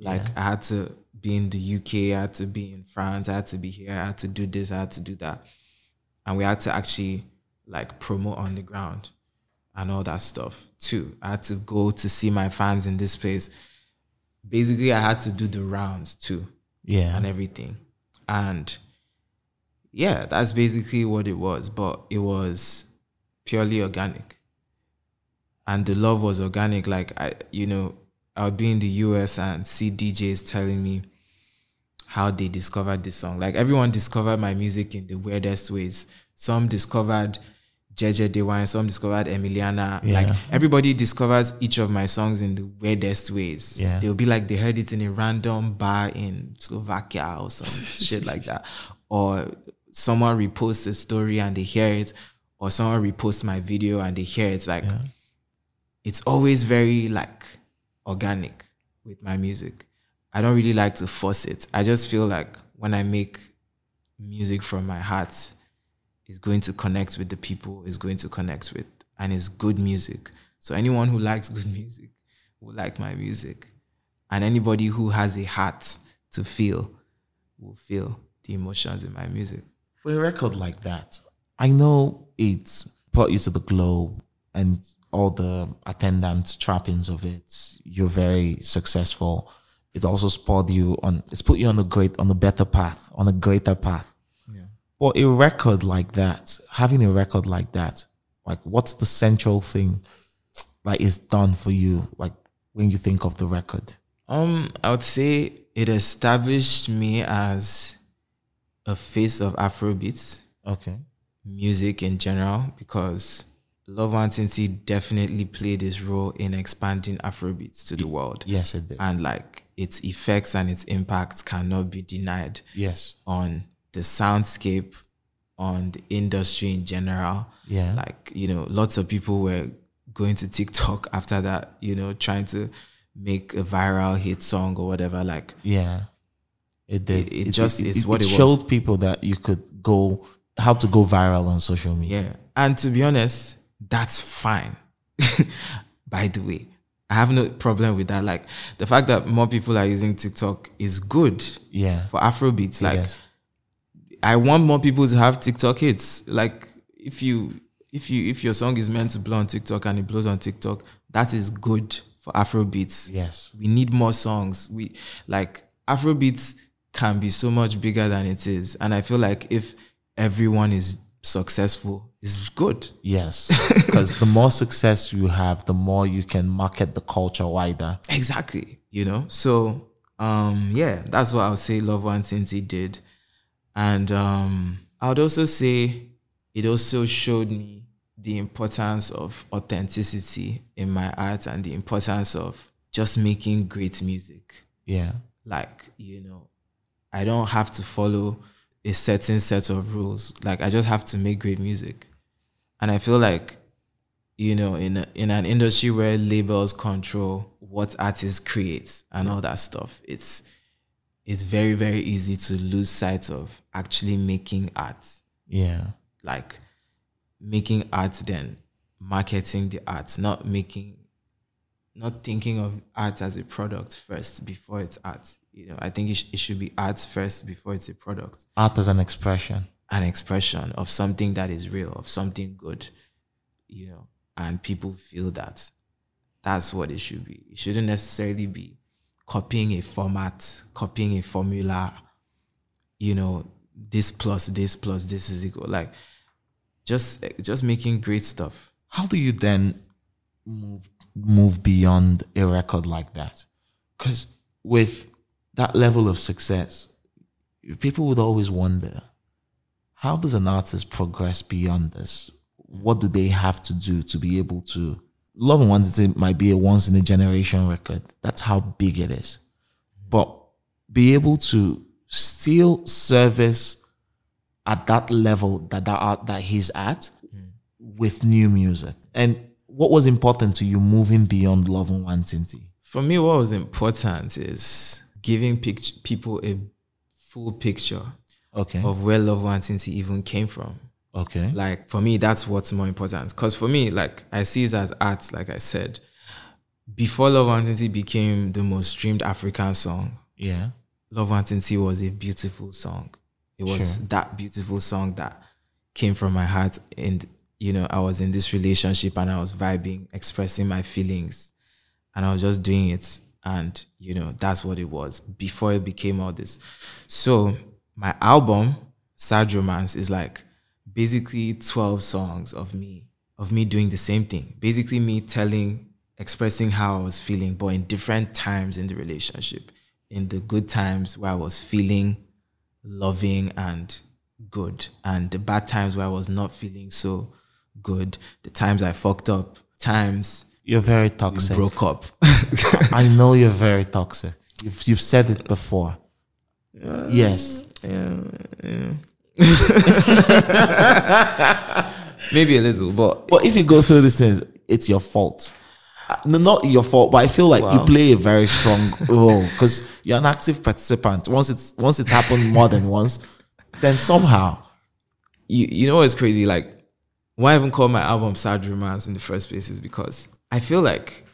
Like, I had to be in the UK, I had to be in France, I had to be here, I had to do this, I had to do that. And we had to actually like promote on the ground and all that stuff too. I had to go to see my fans in this place. Basically, I had to do the rounds too Yeah. and everything. And yeah, that's basically what it was. But it was purely organic. And the love was organic. Like I you know, I would be in the US and see DJs telling me how they discovered this song. Like everyone discovered my music in the weirdest ways. Some discovered Jeje Dewa, some discovered Emiliana. Yeah. Like everybody discovers each of my songs in the weirdest ways. Yeah. They'll be like they heard it in a random bar in Slovakia or some shit like that. Or someone reposts a story and they hear it, or someone reposts my video and they hear it. Like it's always very like organic with my music. I don't really like to force it. I just feel like when I make music from my heart, it's going to connect with the people, it's going to connect with, and it's good music. So anyone who likes good music will like my music. And anybody who has a heart to feel will feel the emotions in my music. For a record like that, I know it's brought you to the globe and all the attendant trappings of it. You're very successful. It also spurred you on. It's put you on a great, on a better path, on a greater path. But a record like that, having a record like that, like what's the central thing like is done for you? Like when you think of the record. Um, I would say it established me as a face of Afrobeats Okay. Music in general because Love Nwantiti definitely played its role in expanding Afrobeats to the world. Yes, it did. And like its effects and its impact cannot be denied yes. on the soundscape, on the industry in general. Yeah. Like, you know, lots of people were going to TikTok after that, you know, trying to make a viral hit song or whatever. Like, Yeah, it did. It- it just is what it was. showed people that you could go how to go viral on social media. yeah. And to be honest, that's fine. By the way, I have no problem with that. Like, the fact that more people are using TikTok is good Yeah, for Afrobeats. Like, yes. I want more people to have TikTok hits. Like if you if you if your song is meant to blow on TikTok and it blows on TikTok, that is good for Afrobeats. yes, We need more songs. We like Afrobeats can be so much bigger than it is. And I feel like if everyone is successful, it's good. yes. Because the more success you have, the more you can market the culture wider. Exactly. You know? So um yeah, that's what I would say Love Nwantiti did. And um I would also say it also showed me the importance of authenticity in my art and the importance of just making great music. Yeah, Like, you know, I don't have to follow a certain set of rules. Like I just have to make great music. And I feel like you know, in a, in an industry where labels control what artists create and all that stuff, it's it's very very easy to lose sight of actually making art, yeah, like making art, then marketing the art, not making, not thinking of art as a product first before it's art. You know, I think it, sh- it should be art first before it's a product art as an expression. an expression of something that is real, of something good, you know, and people feel that. That's what it should be. It shouldn't necessarily be copying a format, copying a formula, you know, this plus this plus this is equal. Like just just making great stuff. How do you then move move beyond a record like that? Because with that level of success, people would always wonder how does an artist progress beyond this? What do they have to do to be able to? Love and It might be a once in a generation record. That's how big it is. But be able to still service at that level that that, art, that he's at mm. with new music. And what was important to you moving beyond Love Nwantiti? For me, what was important is giving pict- people a full picture Okay. of where Love Nwantiti even came from. okay. Like for me, that's what's more important. Because for me, like I see it as art, like I said. Before Love Nwantiti became the most streamed African song, yeah. Love Nwantiti was a beautiful song. It was Sure. that beautiful song that came from my heart. And, you know, I was in this relationship and I was vibing, expressing my feelings. And I was just doing it. And, you know, that's what it was before it became all this. So my album, Sad Romance, is like basically 12 songs of me, of me doing the same thing. Basically me telling, expressing how I was feeling, but in different times in the relationship. In the good times where I was feeling loving and good, and the bad times where I was not feeling so good, the times I fucked up, times You're very toxic. broke up. I know you're very toxic. You've, you've said it before. yes. Maybe a little, but But if you go through these things, it's your fault. Uh, No, not your fault, but I feel like you play a very strong role because you're an active participant. Once it's once it's happened more than once, then somehow you you know what's crazy? Like why I even call my album Sad Romance in the first place is because I feel like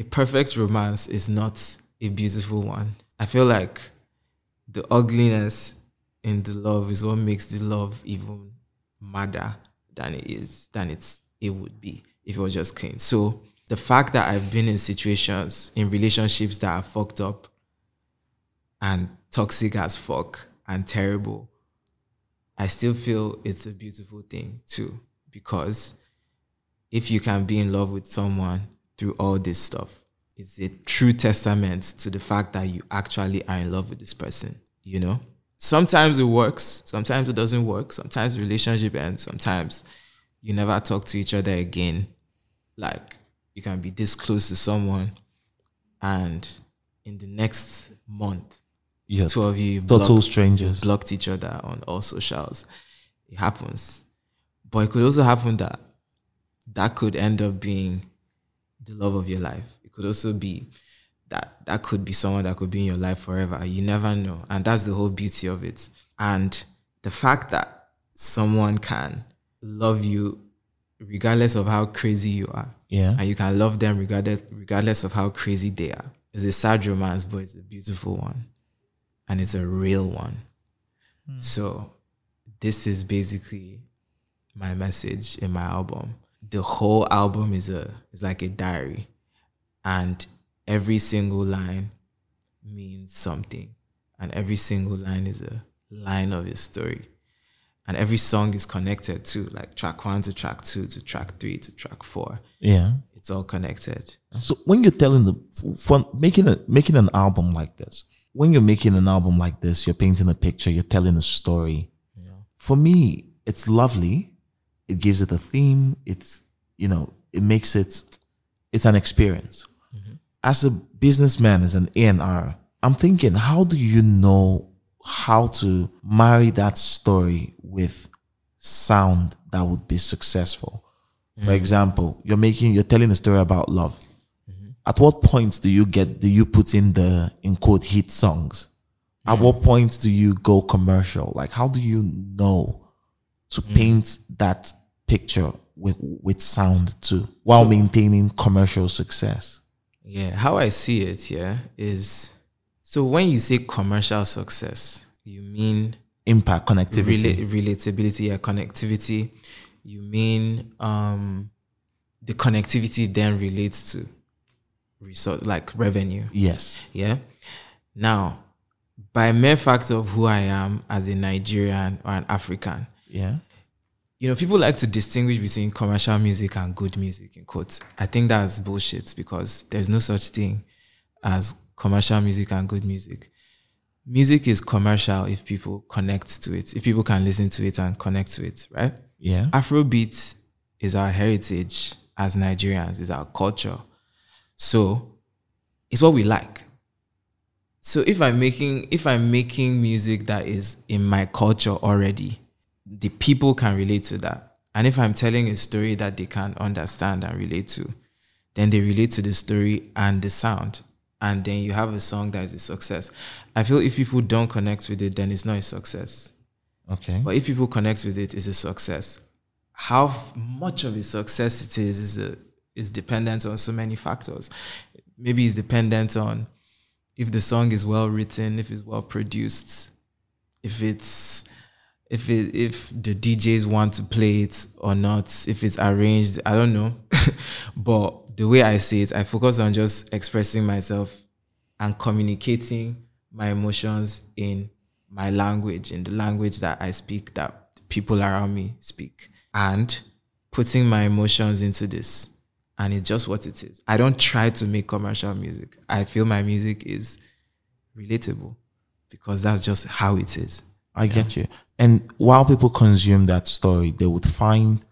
a perfect romance is not a beautiful one. I feel like the ugliness in the love is what makes the love even madder than it is than it's it would be if it was just clean. So the fact that I've been in situations in relationships that are fucked up and toxic as fuck and terrible I still feel it's a beautiful thing too, because if you can be in love with someone through all this stuff, it's a true testament to the fact that you actually are in love with this person, you know? Sometimes it works, sometimes it doesn't work, sometimes relationship ends, sometimes you never talk to each other again. Like you can be this close to someone and in the next month you're two of you total block- strangers. blocked each other on all socials. It happens. But it could also happen that that could end up being the love of your life. It could also be that that could be someone that could be in your life forever. You never know. And that's the whole beauty of it. And the fact that someone can love you regardless of how crazy you are. Yeah. And you can love them regardless regardless of how crazy they are. It's a sad romance, but it's a beautiful one. And it's a real one. Hmm. So this is basically my message in my album. The whole album is a is like a diary. And every single line means something. And every single line is a line of your story. And every song is connected too, like track one to track two to track three to track four. Yeah. It's all connected. So when you're telling the for making a making an album like this, when you're making an album like this, you're painting a picture, you're telling a story. Yeah. For me, it's lovely. It gives it a theme. It's you know, it makes it it's an experience. Mm-hmm. As a businessman, as an A&R, I'm thinking, how do you know how to marry that story with sound that would be successful? For mm-hmm. example, you're making, you're telling a story about love. Mm-hmm. At what point do you get, do you put in the, in quote, hit songs? At what point do you go commercial? Like, how do you know to paint that picture with, with sound too, while maintaining commercial success? Yeah, how I see it, yeah, is so when you say commercial success, you mean Impact, connectivity. rela- relatability or connectivity. You mean um the connectivity then relates to result like revenue. yes. Yeah. Now, by mere fact of who I am as a Nigerian or an African, Yeah. you know, people like to distinguish between commercial music and good music in quotes. I think that's bullshit because there's no such thing as commercial music and good music. Music is commercial if people connect to it, if people can listen to it and connect to it, right? Yeah. Afrobeat is our heritage as Nigerians, is our culture. So it's what we like. So if I'm making if I'm making music that is in my culture already, the people can relate to that. And if I'm telling a story that they can understand and relate to, then they relate to the story and the sound. And then you have a song that is a success. I feel if people don't connect with it, then it's not a success. Okay. But if people connect with it, it's a success. How much of a success it is is, a, is dependent on so many factors. Maybe it's dependent on if the song is well written, if it's well produced, if it's if it if the DJs want to play it or not, if it's arranged, I don't know. but the way I see it, I focus on just expressing myself and communicating my emotions in my language, in the language that I speak, that people around me speak, and putting my emotions into this. And it's just what it is. I don't try to make commercial music. I feel my music is relatable because that's just how it is. I get you. And while people consume that story, they would find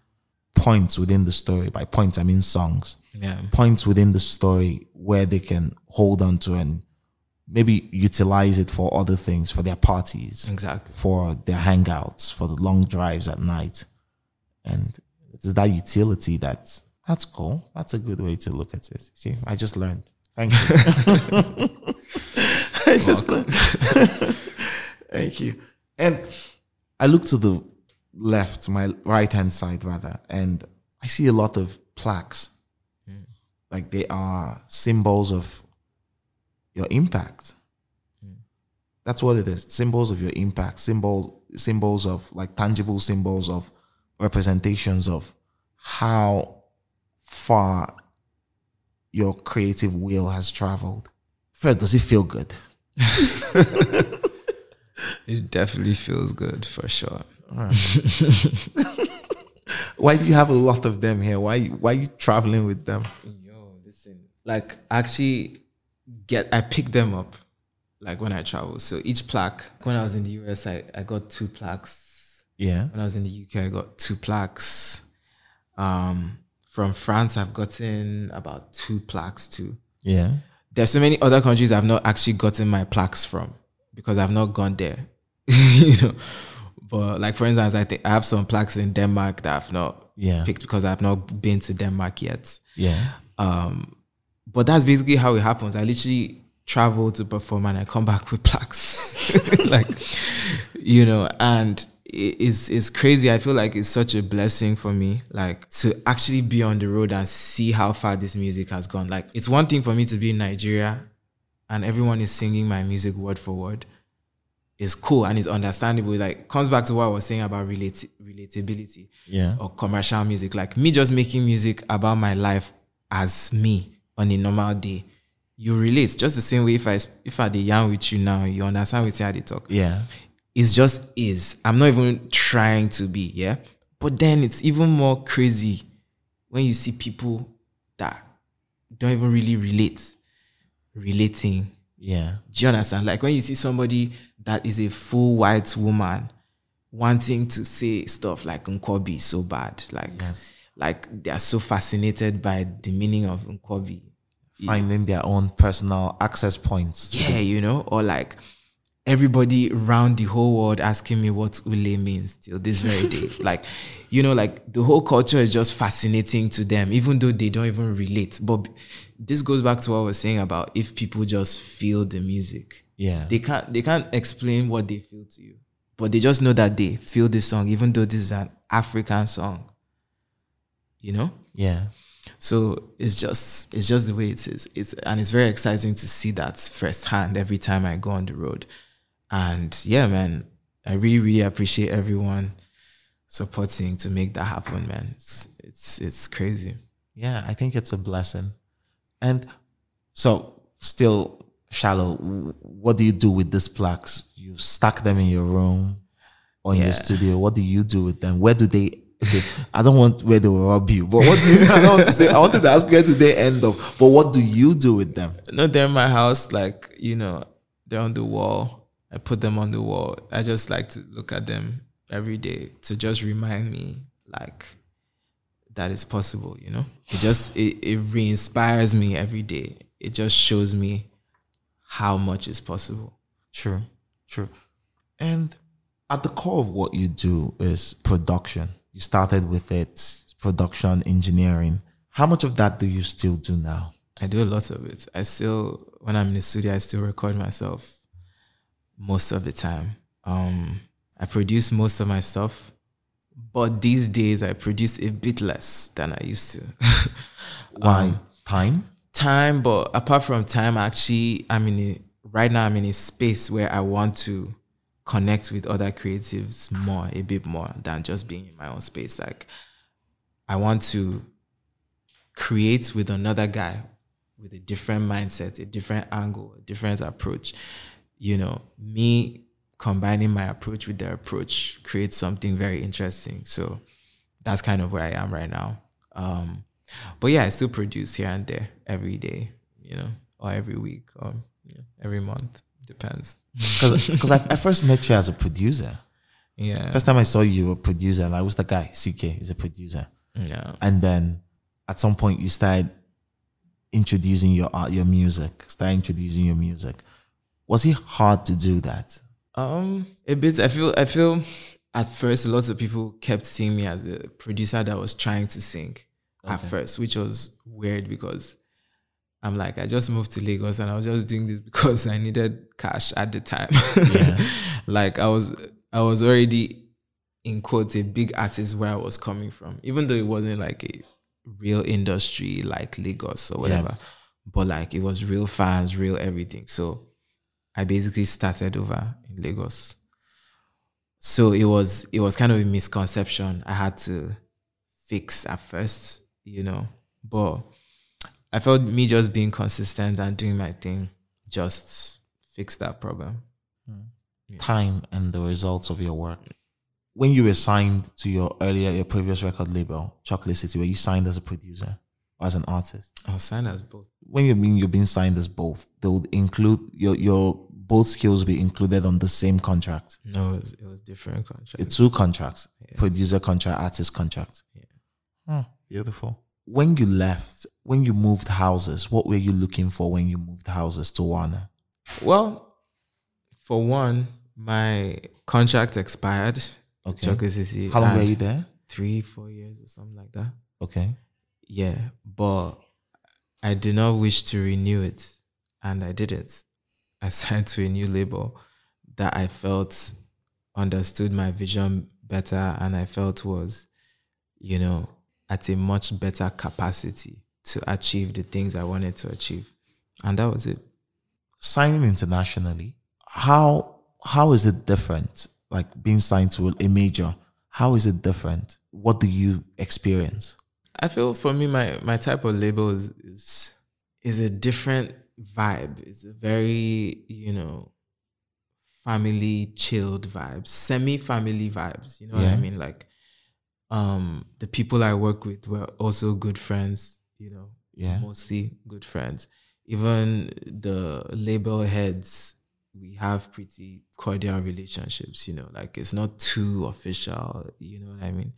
points within the story. By points, I mean songs. Yeah. Points within the story where they can hold on to and maybe utilize it for other things, for their parties, Exactly. for their hangouts, for the long drives at night. And it's that utility that's that's cool. That's a good way to look at it. See, I just learned. Thank you. I just learned. Thank you. And I look to the left, my right hand side rather, and I see a lot of plaques. Hmm. Like they are symbols of your impact. Hmm. That's what it is. Symbols of your impact, symbols symbols of like tangible symbols of representations of how far your creative wheel has traveled. First, does it feel good? It definitely feels good for sure. Why do you have a lot of them here? Why why are you traveling with them? Yo, listen. Like actually get I pick them up like when I travel. So each plaque, when I was in the US, I, I got two plaques. Yeah. When I was in the UK, I got two plaques. Um, from France, I've gotten about two plaques too. Yeah. There's so many other countries I've not actually gotten my plaques from because I've not gone there. you know. But like for instance, I think I have some plaques in Denmark that I've not Yeah. picked because I've not been to Denmark yet. Yeah. Um, but that's basically how it happens. I literally travel to perform and I come back with plaques, like you know, and it's it's crazy. I feel like it's such a blessing for me, like to actually be on the road and see how far this music has gone. Like it's one thing for me to be in Nigeria, and everyone is singing my music word for word. It's cool and it's understandable. Like comes back to what I was saying about relati- relatability Yeah. or commercial music. Like me just making music about my life as me on a normal day. You relate just the same way if I if I dey yarn with you now, you understand with how they talk. Yeah. It's just is. I'm not even trying to be, yeah. But then it's even more crazy when you see people that don't even really relate, relating. Yeah. Do you understand? Like when you see somebody that is a full white woman wanting to say stuff like Nkwobi is so bad, like like they are so fascinated by the meaning of Nkwobi. Finding their own personal access points. Yeah, you know, or like everybody around the whole world asking me what ule means till this very day. like, you know, like the whole culture is just fascinating to them, even though they don't even relate. But this goes back to what I was saying about if people just feel the music. Yeah. They can't they can't explain what they feel to you. But they just know that they feel this song, even though this is an African song. You know? Yeah. So it's just it's just the way it is. It's and it's very exciting to see that firsthand every time I go on the road. And yeah, man, I really, really appreciate everyone supporting to make that happen, man. It's it's it's crazy. Yeah, I think it's a blessing. And so, still shallow. What do you do with these plaques? You stack them in your room or in Yeah. your studio. What do you do with them? Where do they? Okay, I don't want where they will rob you, but what do you? I don't want to say. I wanted to ask where do they end up? But what do you do with them? No, they're in my house, like, you know, they're on the wall. I put them on the wall. I just like to look at them every day to just remind me like that it's possible, you know? It just it, it re-inspires me every day. It just shows me how much is possible. True, true. And at the core of what you do is production. You started with it, production, engineering. How much of that do you still do now? I do a lot of it. I still, when I'm in the studio, I still record myself most of the time. Um, I produce most of my stuff, but these days I produce a bit less than I used to. Why? Um, time? time, but apart from time, actually, I'm in a right now. I'm in a space where I want to connect with other creatives more, a bit more than just being in my own space. Like, I want to create with another guy with a different mindset, a different angle, a different approach. You know, me combining my approach with their approach creates something very interesting. So that's kind of where I am right now. Um, but yeah, I still produce here and there every day, you know, or every week or you know, every month. Depends. Because I, I first met you as a producer. Yeah. First time I saw you, you were a producer. Like, what's the guy? CKay is a producer. Yeah. and then at some point you started introducing your art, your music, start introducing your music. Was it hard to do that? Um, a bit. I feel. I feel. At first, lots of people kept seeing me as a producer that was trying to sing. At first, which was weird because I'm like, I just moved to Lagos and I was just doing this because I needed cash at the time. Yeah. like I was, I was already in quotes a big artist where I was coming from, even though it wasn't like a real industry like Lagos or whatever. But like it was real fans, real everything. So I basically started over in Lagos. So it was it was kind of a misconception I had to fix at first, you know. But I felt me just being consistent and doing my thing just fixed that problem. Hmm. Time and the results of your work. Mm. When you were signed to your earlier, your previous record label, Chocolate City, were you signed as a producer or as an artist? I was signed as both. When you mean you're being signed as both, they would include your your both skills be included on the same contract. No, it was, it was different contracts. It's two contracts: producer contract, artist contract. Oh, beautiful. When you left, when you moved houses, what were you looking for when you moved houses to Warner? Well, for one, my contract expired. Okay. Chocolate How long were you there? Three, four years or something like that. Okay. Yeah, but I did not wish to renew it, and I didn't. I signed to a new label that I felt understood my vision better, and I felt was, you know, at a much better capacity to achieve the things I wanted to achieve, and that was it. Signing internationally, how how is it different? Like being signed to a major, how is it different? What do you experience? I feel for me, my my type of label is is, is a different vibe. It's a very you know family chilled vibes, semi family vibes. You know what I mean? Like, um, the people I work with were also good friends. You know, Yeah. mostly good friends. Even the label heads, we have pretty cordial relationships. You know, like it's not too official. You know what I mean?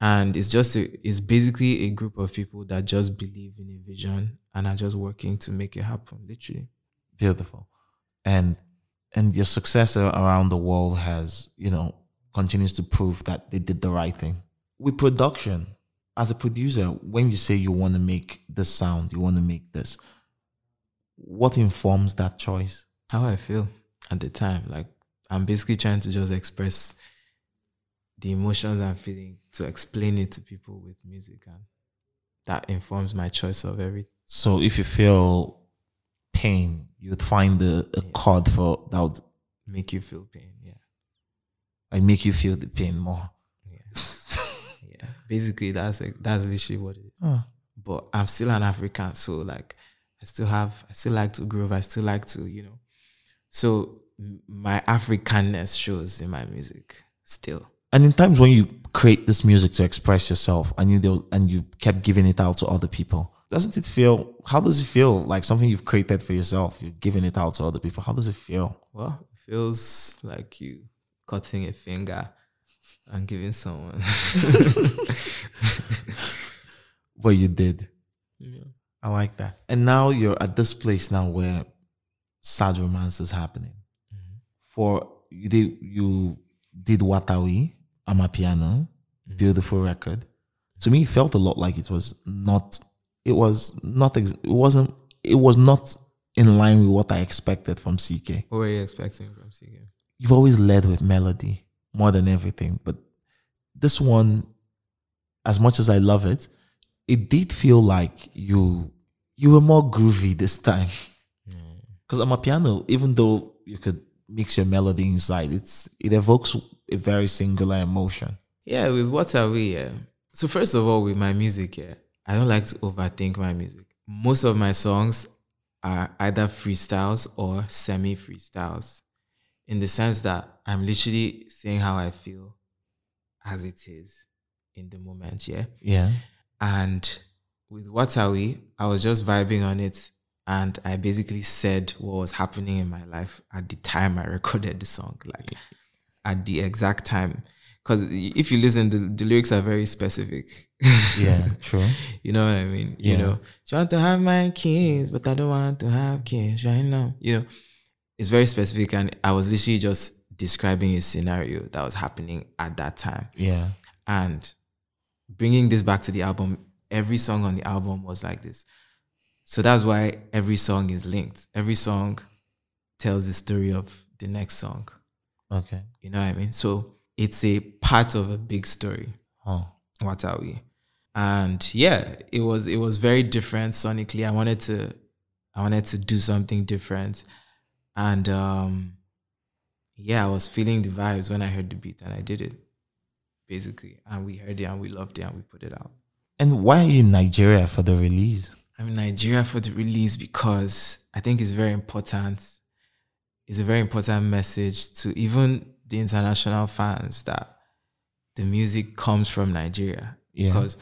And it's just a, it's basically a group of people that just believe in a vision and are just working to make it happen literally Beautiful. And and your success around the world has, you know, continues to prove that they did the right thing. With production, as a producer, when you say you want to make this sound, you want to make this, what informs that choice? how i feel at the time like i'm basically trying to just express the emotions i'm feeling to explain it to people with music and that informs my choice of everything So if you feel pain, you'd find the a chord for that would make you feel pain yeah. Like make you feel the pain more. yeah. Basically that's like, that's literally what it is. But i'm still an african so like i still have i still like to groove i still like to you know. So my africanness shows in my music still And in times when you create this music to express yourself and you and you kept giving it out to other people, doesn't it feel? How does it feel like something you've created for yourself? You're giving it out to other people. How does it feel? well it feels like you cutting a finger and giving someone What you did. I like that. And now you're at this place now where sad romance is happening. Mm-hmm. For you did you did Watawi, Amapiano, mm. beautiful record. To me, it felt a lot like it was not. It was not. Ex- it wasn't. It was not in line with what I expected from CKay. what were you expecting from CKay? You've always led with melody more than everything, but this one, as much as I love it, it did feel like you you were more groovy this time. Mm. Because Amapiano, even though you could mix your melody inside, it's it evokes a very singular emotion. Yeah, with what are we? Yeah. So first of all, with my music, yeah, I don't like to overthink my music. Most of my songs are either freestyles or semi freestyles, in the sense that I'm literally saying how I feel, as it is, in the moment. Yeah. Yeah. And with What Are We, I was just vibing on it. And I basically said what was happening in my life at the time I recorded the song, like at the exact time. because if you listen, the, the lyrics are very specific. Yeah, true. You know what I mean? Yeah. You know, she want to have my kids, but I don't want to have kids right now. You know, it's very specific, and I was literally just describing a scenario that was happening at that time, Yeah. and bringing this back to the album. Every song on the album was like this, so that's why every song is linked. Every song tells the story of the next song. Okay. You know what I mean? So it's a part of a big story Oh. what are we and yeah it was it was very different sonically i wanted to i wanted to do something different and um yeah i was feeling the vibes when i heard the beat and i did it basically and we heard it and we loved it and we put it out And why are you in Nigeria for the release? i'm in nigeria for the release because i think it's very important it's a very important message to even the international fans that the music comes from nigeria Yeah. because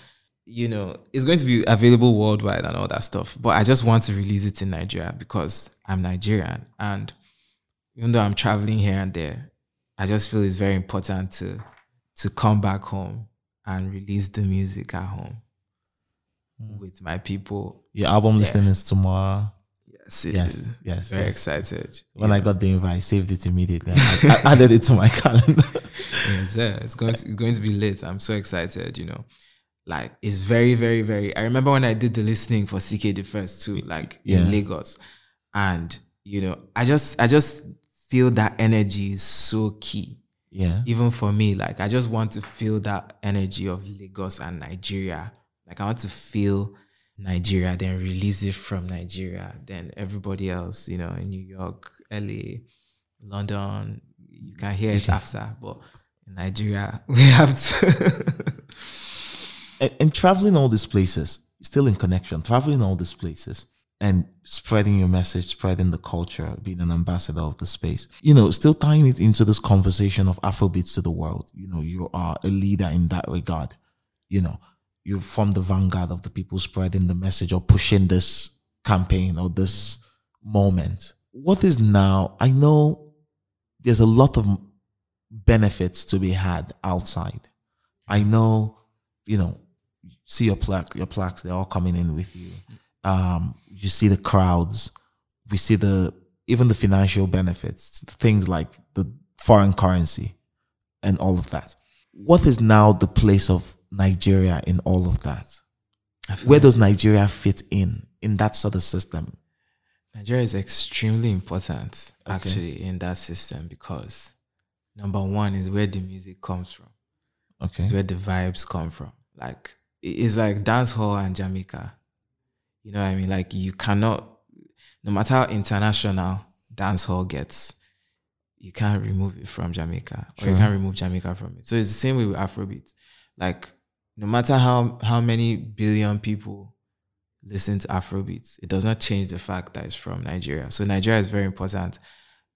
you know it's going to be available worldwide and all that stuff but i just want to release it in nigeria because i'm nigerian and even though i'm traveling here and there i just feel it's very important to to come back home and release the music at home hmm. with my people Your album listing is tomorrow. Yes Yes, very yes. excited When I got the invite, I saved it immediately. I, I added it to my calendar. Yes, yeah, it's going to, it's going to be lit. I'm so excited, you know. Like it's very, very, very I remember when I did the listening for CKay the first too, like Yeah. in Lagos. And, you know, I just I just feel that energy is so key. yeah. Even for me, like I just want to feel that energy of Lagos and Nigeria. Like I want to feel Nigeria, then release it from Nigeria. Then everybody else, you know, in New York, LA, London, you can hear it after. But in Nigeria, we have to. and, and traveling all these places, still in connection, traveling all these places and spreading your message, spreading the culture, being an ambassador of the space, you know, still tying it into this conversation of Afrobeats to the world. You know, you are a leader in that regard. You know, you form the vanguard of the people spreading the message or pushing this campaign or this moment. What is now? I know there's a lot of benefits to be had outside. I know, you know, see your plaque, your plaques, they're all coming in with you. Um, you see the crowds, we see the even the financial benefits, things like the foreign currency and all of that. What is now the place of Nigeria in all of that? Where does Nigeria fit in in that sort of system? Nigeria is extremely important actually in that system because number one is where the music comes from. Okay. It's where the vibes come from. Like it's like dance hall and Jamaica. You know what I mean? Like you cannot, no matter how international dance hall gets, you can't remove it from Jamaica, or you can't remove Jamaica from it. So it's the same way with Afrobeat. Like no matter how how many billion people listen to Afrobeats, it does not change the fact that it's from Nigeria. So Nigeria is very important,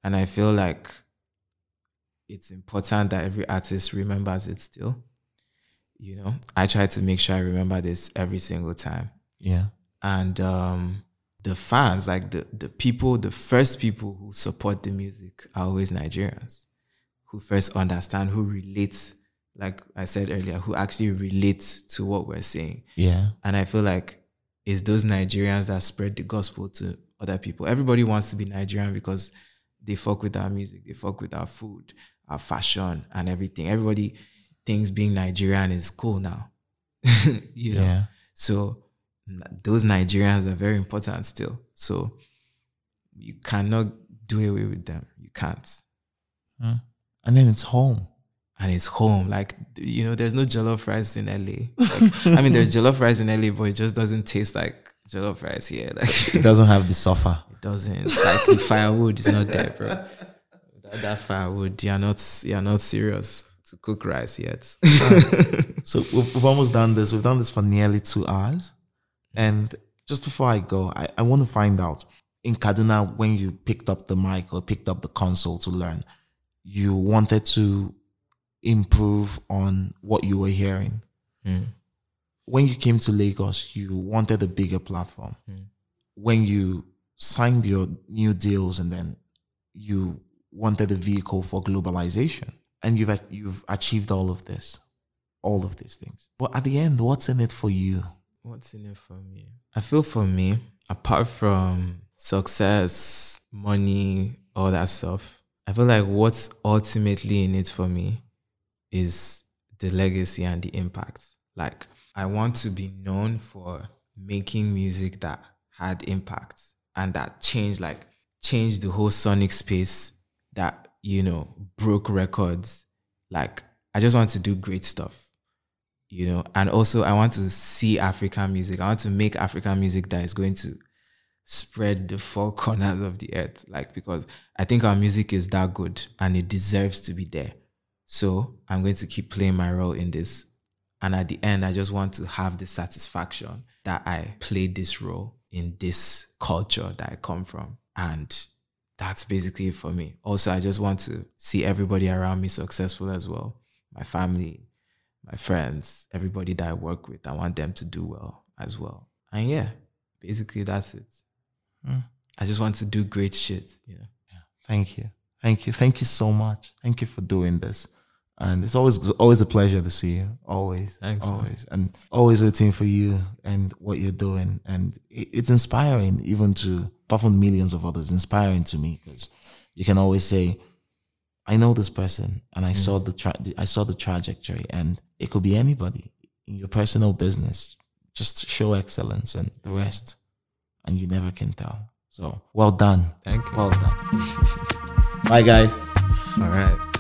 and I feel like it's important that every artist remembers it still. You know, I try to make sure I remember this every single time. Yeah. And um, the fans, like the, the people, the first people who support the music are always Nigerians who first understand, who relate, like I said earlier, who actually relate to what we're saying. Yeah. And I feel like it's those Nigerians that spread the gospel to other people. Everybody wants to be Nigerian because they fuck with our music, they fuck with our food, our fashion, and everything. Everybody thinks being Nigerian is cool now. you know? Yeah. So those Nigerians are very important still. So you cannot do away with them. You can't. And then it's home. And it's home. Like, you know, there's no jollof rice in LA. Like, I mean, there's jollof rice in LA, but it just doesn't taste like jollof rice here. Like, It doesn't have the suffer. it doesn't. It's like the firewood is not there, bro. Without that firewood, you're not, you're not serious to cook rice yet. So we've, we've almost done this. We've done this for nearly two hours. And just before I go, I, I want to find out in Kaduna, when you picked up the mic or picked up the console to learn, you wanted to improve on what you were hearing. Hmm. When you came to Lagos, you wanted a bigger platform. Hmm. When you signed your new deals and then you wanted a vehicle for globalization. and you've you've achieved all of this, all of these things. But at the end, what's in it for you? What's in it for me? I feel for me, apart from success, money, all that stuff, I feel like what's ultimately in it for me is the legacy and the impact. Like, I want to be known for making music that had impact and that changed, like, changed the whole sonic space that, you know, broke records. Like, I just want to do great stuff you know and also i want to see african music i want to make african music that is going to spread the four corners of the earth like because i think our music is that good and it deserves to be there so i'm going to keep playing my role in this and at the end i just want to have the satisfaction that i played this role in this culture that i come from and that's basically it for me also i just want to see everybody around me successful as well my family my friends, everybody that I work with. I want them to do well as well. And yeah, basically that's it. Hmm. I just want to do great shit. You know. Thank you. Thank you. Thank you so much. Thank you for doing this. And it's always always a pleasure to see you. Always. Thanks, man. Always. And always rooting for you and what you're doing. And it's inspiring even to apart from millions of others, inspiring to me because you can always say, I know this person and I mm. saw the tra- I saw the trajectory and it could be anybody in your personal business. Just show excellence and the rest and you never can tell. So well done. Thank you. Well done. Bye guys. All right.